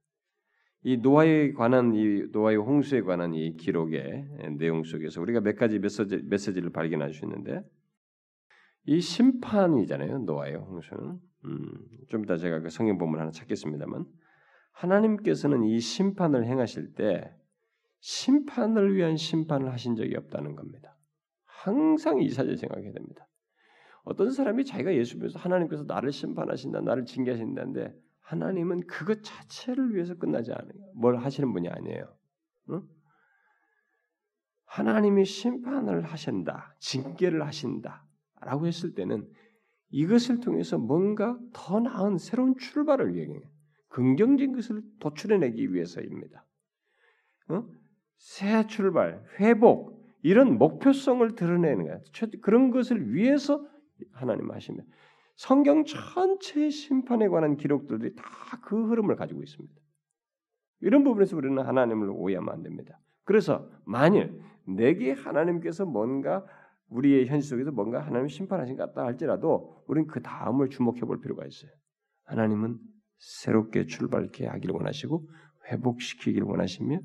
이 노아에 관한 이 노아의 홍수에 관한 이 기록의 내용 속에서 우리가 몇 가지 메시지, 메시지를 발견할 수 있는데 이 심판이잖아요 노아의 홍수는 음, 좀 이따 제가 그 성경 본문 하나 찾겠습니다만 하나님께서는 이 심판을 행하실 때 심판을 위한 심판을 하신 적이 없다는 겁니다. 항상 이 사실 생각해야 됩니다. 어떤 사람이 자기가 예수 믿어서 하나님께서 나를 심판하신다, 나를 징계하신다는데 하나님은 그것 자체를 위해서 끝나지 않아요. 뭘 하시는 분이 아니에요. 응? 하나님이 심판을 하신다, 징계를 하신다라고 했을 때는 이것을 통해서 뭔가 더 나은 새로운 출발을 위해 긍정적인 것을 도출해내기 위해서입니다. 어? 새 출발, 회복 이런 목표성을 드러내는 거야. 그런 것을 위해서 하나님 하시면 성경 전체의 심판에 관한 기록들이 다 그 흐름을 가지고 있습니다. 이런 부분에서 우리는 하나님을 오해하면 안 됩니다. 그래서 만일 내게 하나님께서 뭔가 우리의 현실 속에서 뭔가 하나님 심판하신 것 같다 할지라도 우리는 그 다음을 주목해 볼 필요가 있어요. 하나님은 새롭게 출발케 하기를 원하시고 회복시키기를 원하시며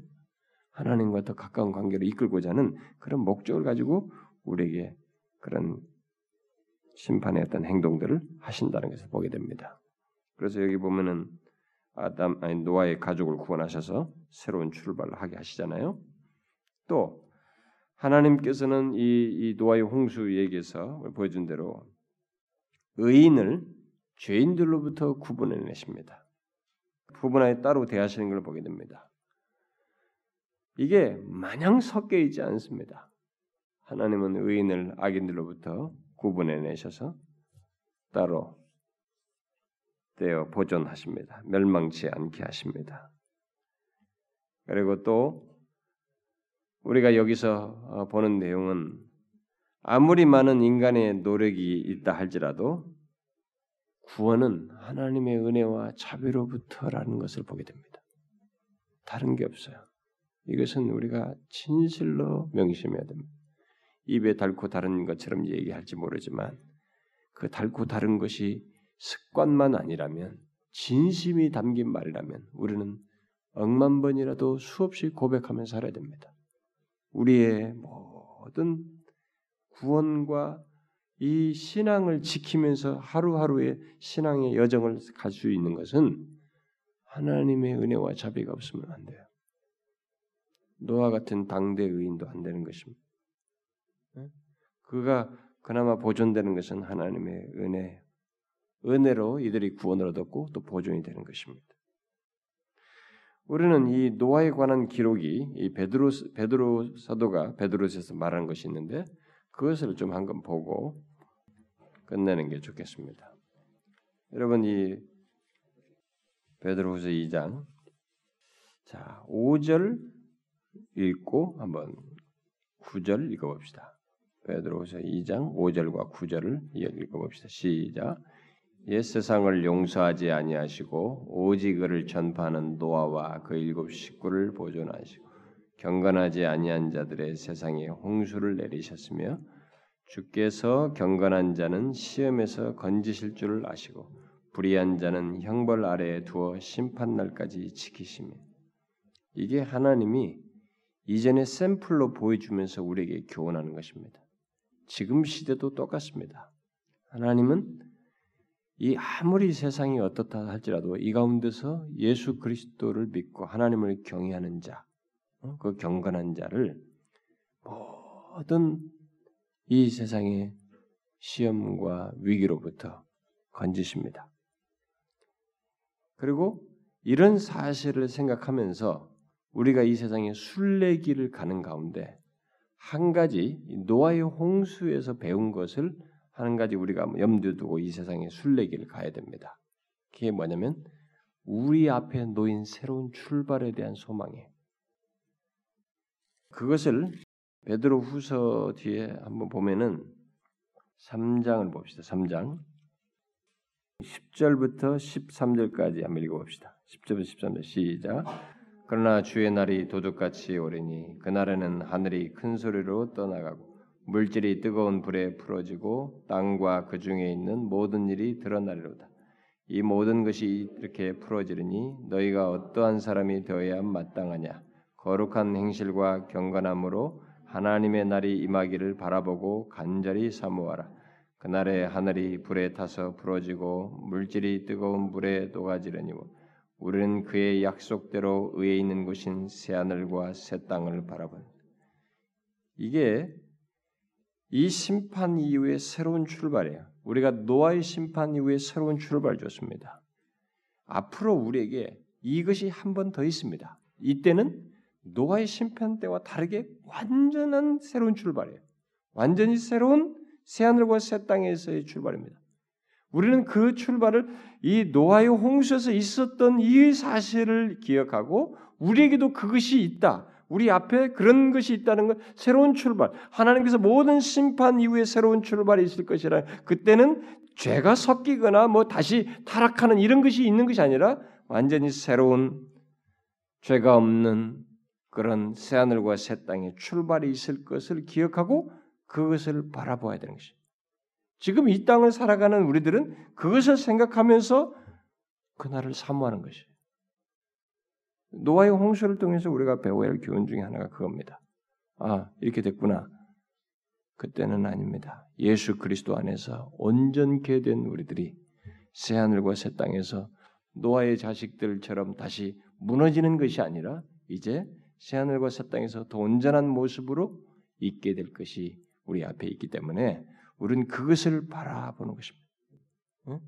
하나님과 더 가까운 관계를 이끌고자 하는 그런 목적을 가지고 우리에게 그런 심판의 어떤 행동들을 하신다는 것을 보게 됩니다. 그래서 여기 보면은 아담 아니 노아의 가족을 구원하셔서 새로운 출발을 하게 하시잖아요. 또 하나님께서는 이, 이 노아의 홍수 얘기에서 보여준 대로 의인을 죄인들로부터 구분해내십니다. 구분하여 따로 대하시는 걸 보게 됩니다. 이게 마냥 섞여 있지 않습니다. 하나님은 의인을 악인들로부터 구분해 내셔서 따로 떼어 보존하십니다. 멸망치 않게 하십니다. 그리고 또 우리가 여기서 어, 보는 내용은 아무리 많은 인간의 노력이 있다 할지라도 구원은 하나님의 은혜와 자비로부터라는 것을 보게 됩니다. 다른 게 없어요. 이것은 우리가 진실로 명심해야 됩니다. 입에 달고 다른 것처럼 얘기할지 모르지만 그 달고 다른 것이 습관만 아니라면 진심이 담긴 말이라면 우리는 억만 번이라도 수없이 고백하며 살아야 됩니다. 우리의 모든 구원과 이 신앙을 지키면서 하루하루의 신앙의 여정을 갈 수 있는 것은 하나님의 은혜와 자비가 없으면 안 돼요. 노아 같은 당대 의인도 안 되는 것입니다. 그가 그나마 보존되는 것은 하나님의 은혜, 은혜로 이들이 구원을 얻었고 또 보존이 되는 것입니다. 우리는 이 노아에 관한 기록이 이 베드로 베드로 사도가 베드로에서 말하는 것이 있는데 그것을 좀 한번 보고 끝내는 게 좋겠습니다. 여러분 이 베드로후서 2장 자 5절 읽고 한번 9절 읽어봅시다. 베드로후서 2장 5절과 9절을 읽어봅시다. 시작. 옛 세상을 용서하지 아니하시고 오직 그를 전파하는 노아와 그 일곱 식구를 보존하시고 경건하지 아니한 자들의 세상에 홍수를 내리셨으며 주께서 경건한 자는 시험에서 건지실 줄 아시고 불의한 자는 형벌 아래에 두어 심판 날까지 지키시며 이게 하나님이 이전의 샘플로 보여주면서 우리에게 교훈하는 것입니다. 지금 시대도 똑같습니다. 하나님은 이 아무리 세상이 어떻다 할지라도 이 가운데서 예수 그리스도를 믿고 하나님을 경외하는 자, 어? 그 경건한 자를 모든 이 세상의 시험과 위기로부터 건지십니다. 그리고 이런 사실을 생각하면서 우리가 이 세상의 순례길을 가는 가운데 한 가지 노아의 홍수에서 배운 것을 한 가지 우리가 염두에 두고 이 세상의 순례길을 가야 됩니다. 그게 뭐냐면 우리 앞에 놓인 새로운 출발에 대한 소망이에요. 그것을 베드로 후서 뒤에 한번 보면은 3장을 봅시다. 3장 10절부터 13절까지 한번 읽어봅시다. 10절부터 13절 시작. 그러나 주의 날이 도둑같이 오리니 그날에는 하늘이 큰 소리로 떠나가고 물질이 뜨거운 불에 풀어지고 땅과 그 중에 있는 모든 일이 드러나리로다. 이 모든 것이 이렇게 풀어지르니 너희가 어떠한 사람이 되어야 마땅하냐? 거룩한 행실과 경건함으로 하나님의 날이 임하기를 바라보고 간절히 사모하라. 그날에 하늘이 불에 타서 부러지고 물질이 뜨거운 불에 녹아지려니와 우리는 그의 약속대로 의에 있는 곳인 새 하늘과 새 땅을 바라본. 이게 이 심판 이후의 새로운 출발이에요. 우리가 노아의 심판 이후에 새로운 출발 줬습니다. 앞으로 우리에게 이것이 한 번 더 있습니다. 이때는 노아의 심판 때와 다르게 완전한 새로운 출발이에요. 완전히 새로운 새 하늘과 새 땅에서의 출발입니다. 우리는 그 출발을 이 노아의 홍수에서 있었던 이 사실을 기억하고 우리에게도 그것이 있다. 우리 앞에 그런 것이 있다는 것, 새로운 출발. 하나님께서 모든 심판 이후에 새로운 출발이 있을 것이라. 그때는 죄가 섞이거나 뭐 다시 타락하는 이런 것이 있는 것이 아니라 완전히 새로운 죄가 없는 그런 새 하늘과 새 땅에 출발이 있을 것을 기억하고 그것을 바라보아야 되는 것이. 지금 이 땅을 살아가는 우리들은 그것을 생각하면서 그날을 사모하는 것이. 노아의 홍수를 통해서 우리가 배워야 할 교훈 중에 하나가 그겁니다. 아, 이렇게 됐구나. 그때는 아닙니다. 예수 그리스도 안에서 온전케 된 우리들이 새 하늘과 새 땅에서 노아의 자식들처럼 다시 무너지는 것이 아니라 이제 새 하늘과 새 땅에서 더 온전한 모습으로 있게 될 것이 우리 앞에 있기 때문에 우리는 그것을 바라보는 것입니다. 응?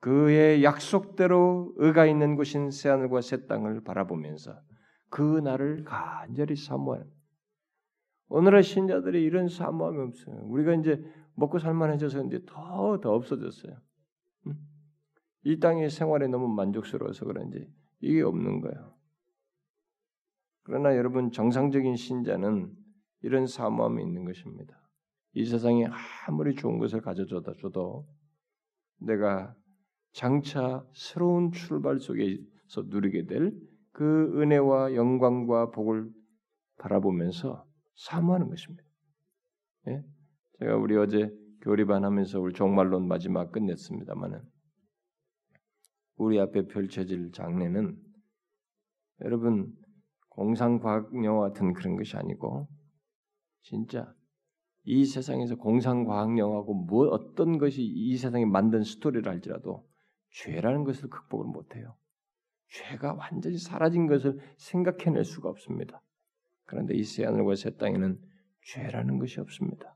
그의 약속대로 의가 있는 곳인 새하늘과 새 땅을 바라보면서 그 날을 간절히 사모하는 오늘의 신자들이 이런 사모함이 없어요. 우리가 이제 먹고 살만해져서 이제 더 더 없어졌어요. 이 땅의 생활에 너무 만족스러워서 그런지 이게 없는 거예요. 그러나 여러분 정상적인 신자는 이런 사모함이 있는 것입니다. 이 세상에 아무리 좋은 것을 가져줘도 줘도 내가 장차 새로운 출발 속에서 누리게 될 그 은혜와 영광과 복을 바라보면서 사모하는 것입니다. 예? 제가 우리 어제 교리반 하면서 우리 종말론 마지막 끝냈습니다만은 우리 앞에 펼쳐질 장례는 여러분 공상과학 영화 같은 그런 것이 아니고 진짜 이 세상에서 공상과학 영화고 뭐 어떤 것이 이 세상에 만든 스토리를 할지라도 죄라는 것을 극복을 못해요. 죄가 완전히 사라진 것을 생각해낼 수가 없습니다. 그런데 이 새하늘과 새 땅에는 죄라는 것이 없습니다.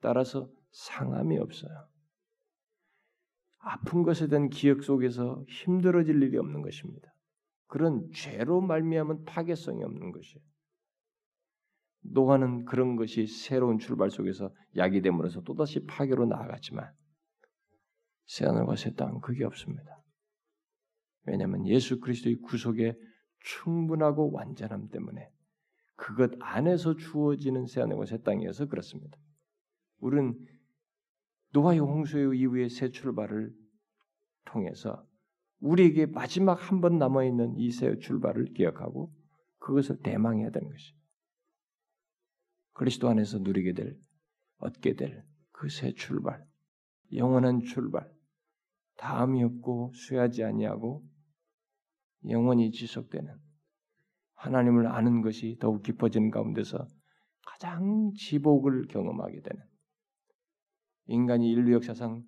따라서 상함이 없어요. 아픈 것에 대한 기억 속에서 힘들어질 일이 없는 것입니다. 그런 죄로 말미암은 파괴성이 없는 것이에요. 노아는 그런 것이 새로운 출발 속에서 약이 됨으로써 또다시 파괴로 나아갔지만 새하늘과 새 땅은 그게 없습니다. 왜냐하면 예수 그리스도의 구속에 충분하고 완전함 때문에 그것 안에서 주어지는 새하늘과 새 땅이어서 그렇습니다. 우리는 노아의 홍수 이후의 새 출발을 통해서 우리에게 마지막 한 번 남아 있는 이 새 출발을 기억하고 그것을 대망해야 되는 것이. 그리스도 안에서 누리게 될 얻게 될 그 새 출발, 영원한 출발, 다음이 없고 수하지 아니하고 영원히 지속되는 하나님을 아는 것이 더욱 깊어지는 가운데서 가장 지복을 경험하게 되는 인간이 인류 역사상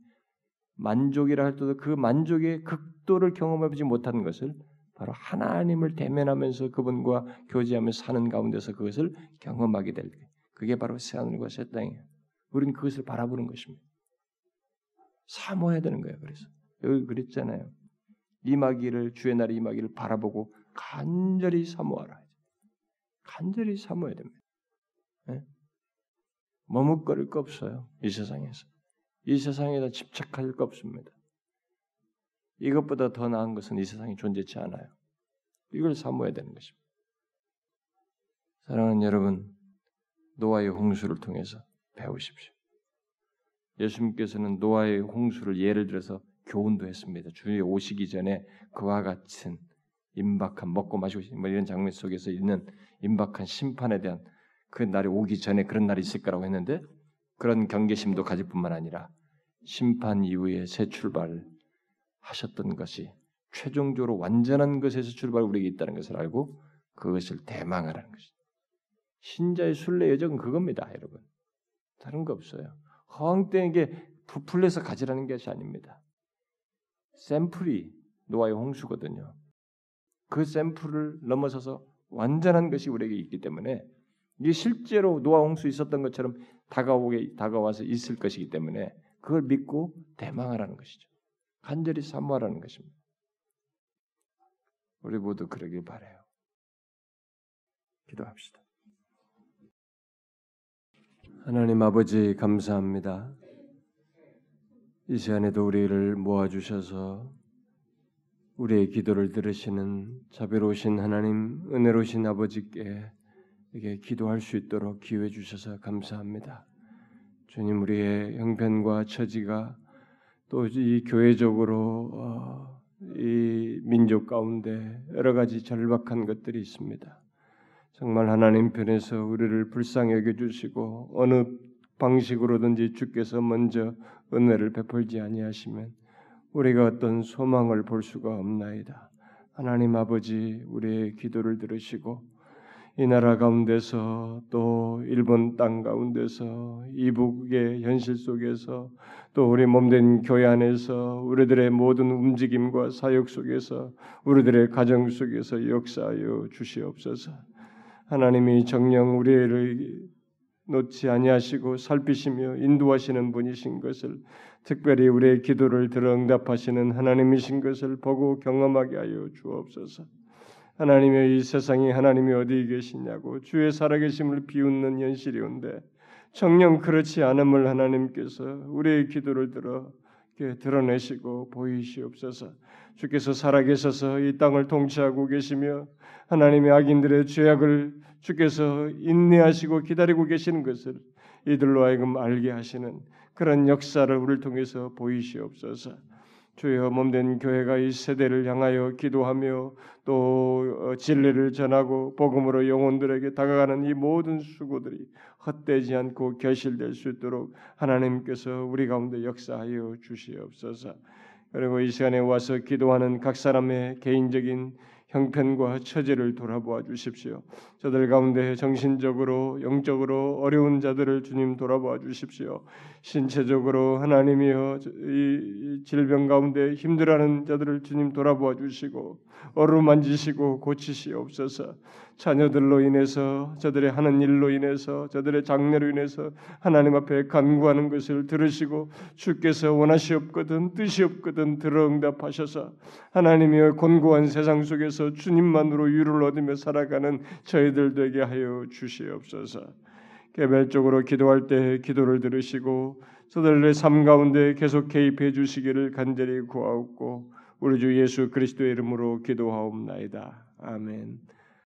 만족이라 할 때도 그 만족의 극도를 경험해보지 못한 것을 바로 하나님을 대면하면서 그분과 교제하면서 사는 가운데서 그것을 경험하게 될 그게 바로 새하늘과 새 땅이에요. 우리는 그것을 바라보는 것입니다. 사모해야 되는 거예요. 그래서 여기 그랬잖아요. 임하기를 주의 날이 임하기를 바라보고 간절히 사모하라. 간절히 사모해야 됩니다. 네? 머뭇거릴 거 없어요. 이 세상에서. 이 세상에다 집착할 거 없습니다. 이것보다 더 나은 것은 이 세상에 존재치 않아요. 이걸 사모해야 되는 것입니다. 사랑하는 여러분, 노아의 홍수를 통해서 배우십시오. 예수님께서는 노아의 홍수를 예를 들어서 교훈도 했습니다. 주의 오시기 전에 그와 같은 임박한 먹고 마시고 뭐 이런 장면 속에서 있는 임박한 심판에 대한 그 날이 오기 전에 그런 날이 있을 거라고 했는데 그런 경계심도 가질 뿐만 아니라 심판 이후에 새 출발 하셨던 것이 최종적으로 완전한 것에서 출발 우리에게 있다는 것을 알고 그것을 대망하라는 것이죠. 신자의 순례 여정은 그겁니다, 여러분. 다른 거 없어요. 허황되게 부풀려서 가지라는 것이 아닙니다. 샘플이 노아의 홍수거든요. 그 샘플을 넘어서서 완전한 것이 우리에게 있기 때문에 이게 실제로 노아 홍수 있었던 것처럼 다가오게 다가와서 있을 것이기 때문에 그걸 믿고 대망하라는 것이죠. 간절히 사모하라는 것입니다. 우리 모두 그러길 바래요. 기도합시다. 하나님 아버지 감사합니다. 이 시간에도 우리를 모아주셔서 우리의 기도를 들으시는 자비로우신 하나님, 은혜로우신 아버지께 이게 기도할 수 있도록 기회 주셔서 감사합니다. 주님, 우리의 형편과 처지가 또 이 교회적으로 어, 이 민족 가운데 여러 가지 절박한 것들이 있습니다. 정말 하나님 편에서 우리를 불쌍히 여겨 주시고 어느 방식으로든지 주께서 먼저 은혜를 베풀지 아니하시면 우리가 어떤 소망을 볼 수가 없나이다. 하나님 아버지 우리의 기도를 들으시고 이 나라 가운데서 또 일본 땅 가운데서 이북의 현실 속에서 또 우리 몸된 교회 안에서 우리들의 모든 움직임과 사역 속에서 우리들의 가정 속에서 역사하여 주시옵소서. 하나님이 정령 우리를 놓지 아니하시고 살피시며 인도하시는 분이신 것을 특별히 우리의 기도를 들어 응답하시는 하나님이신 것을 보고 경험하게 하여 주옵소서. 하나님의 이 세상이 하나님이 어디 계시냐고 주의 살아계심을 비웃는 현실이온데 정령 그렇지 않음을 하나님께서 우리의 기도를 들어 드러내시고 보이시옵소서. 주께서 살아계셔서 이 땅을 통치하고 계시며 하나님의 악인들의 죄악을 주께서 인내하시고 기다리고 계시는 것을 이들로 하여금 알게 하시는 그런 역사를 우리를 통해서 보이시옵소서. 주여 몸된 교회가 이 세대를 향하여 기도하며 또 어, 진리를 전하고 복음으로 영혼들에게 다가가는 이 모든 수고들이 헛되지 않고 결실될 수 있도록 하나님께서 우리 가운데 역사하여 주시옵소서. 그리고 이 시간에 와서 기도하는 각 사람의 개인적인 형편과 처지를 돌아보아 주십시오. 저들 가운데 정신적으로 영적으로 어려운 자들을 주님 돌아보아 주십시오. 신체적으로 하나님이여 이 질병 가운데 힘들어하는 자들을 주님 돌아보아 주시고 어루만지시고 고치시옵소서. 자녀들로 인해서 저들의 하는 일로 인해서 저들의 장래로 인해서 하나님 앞에 간구하는 것을 들으시고 주께서 원하시옵거든 뜻이 없거든 들어 응답하셔서 하나님의 곤고한 세상 속에서 주님만으로 유를 얻으며 살아가는 저희들 되게 하여 주시옵소서. 개별적으로 기도할 때 기도를 들으시고 저들의 삶 가운데 계속 개입해 주시기를 간절히 구하옵고 우리 주 예수 그리스도의 이름으로 기도하옵나이다. 아멘.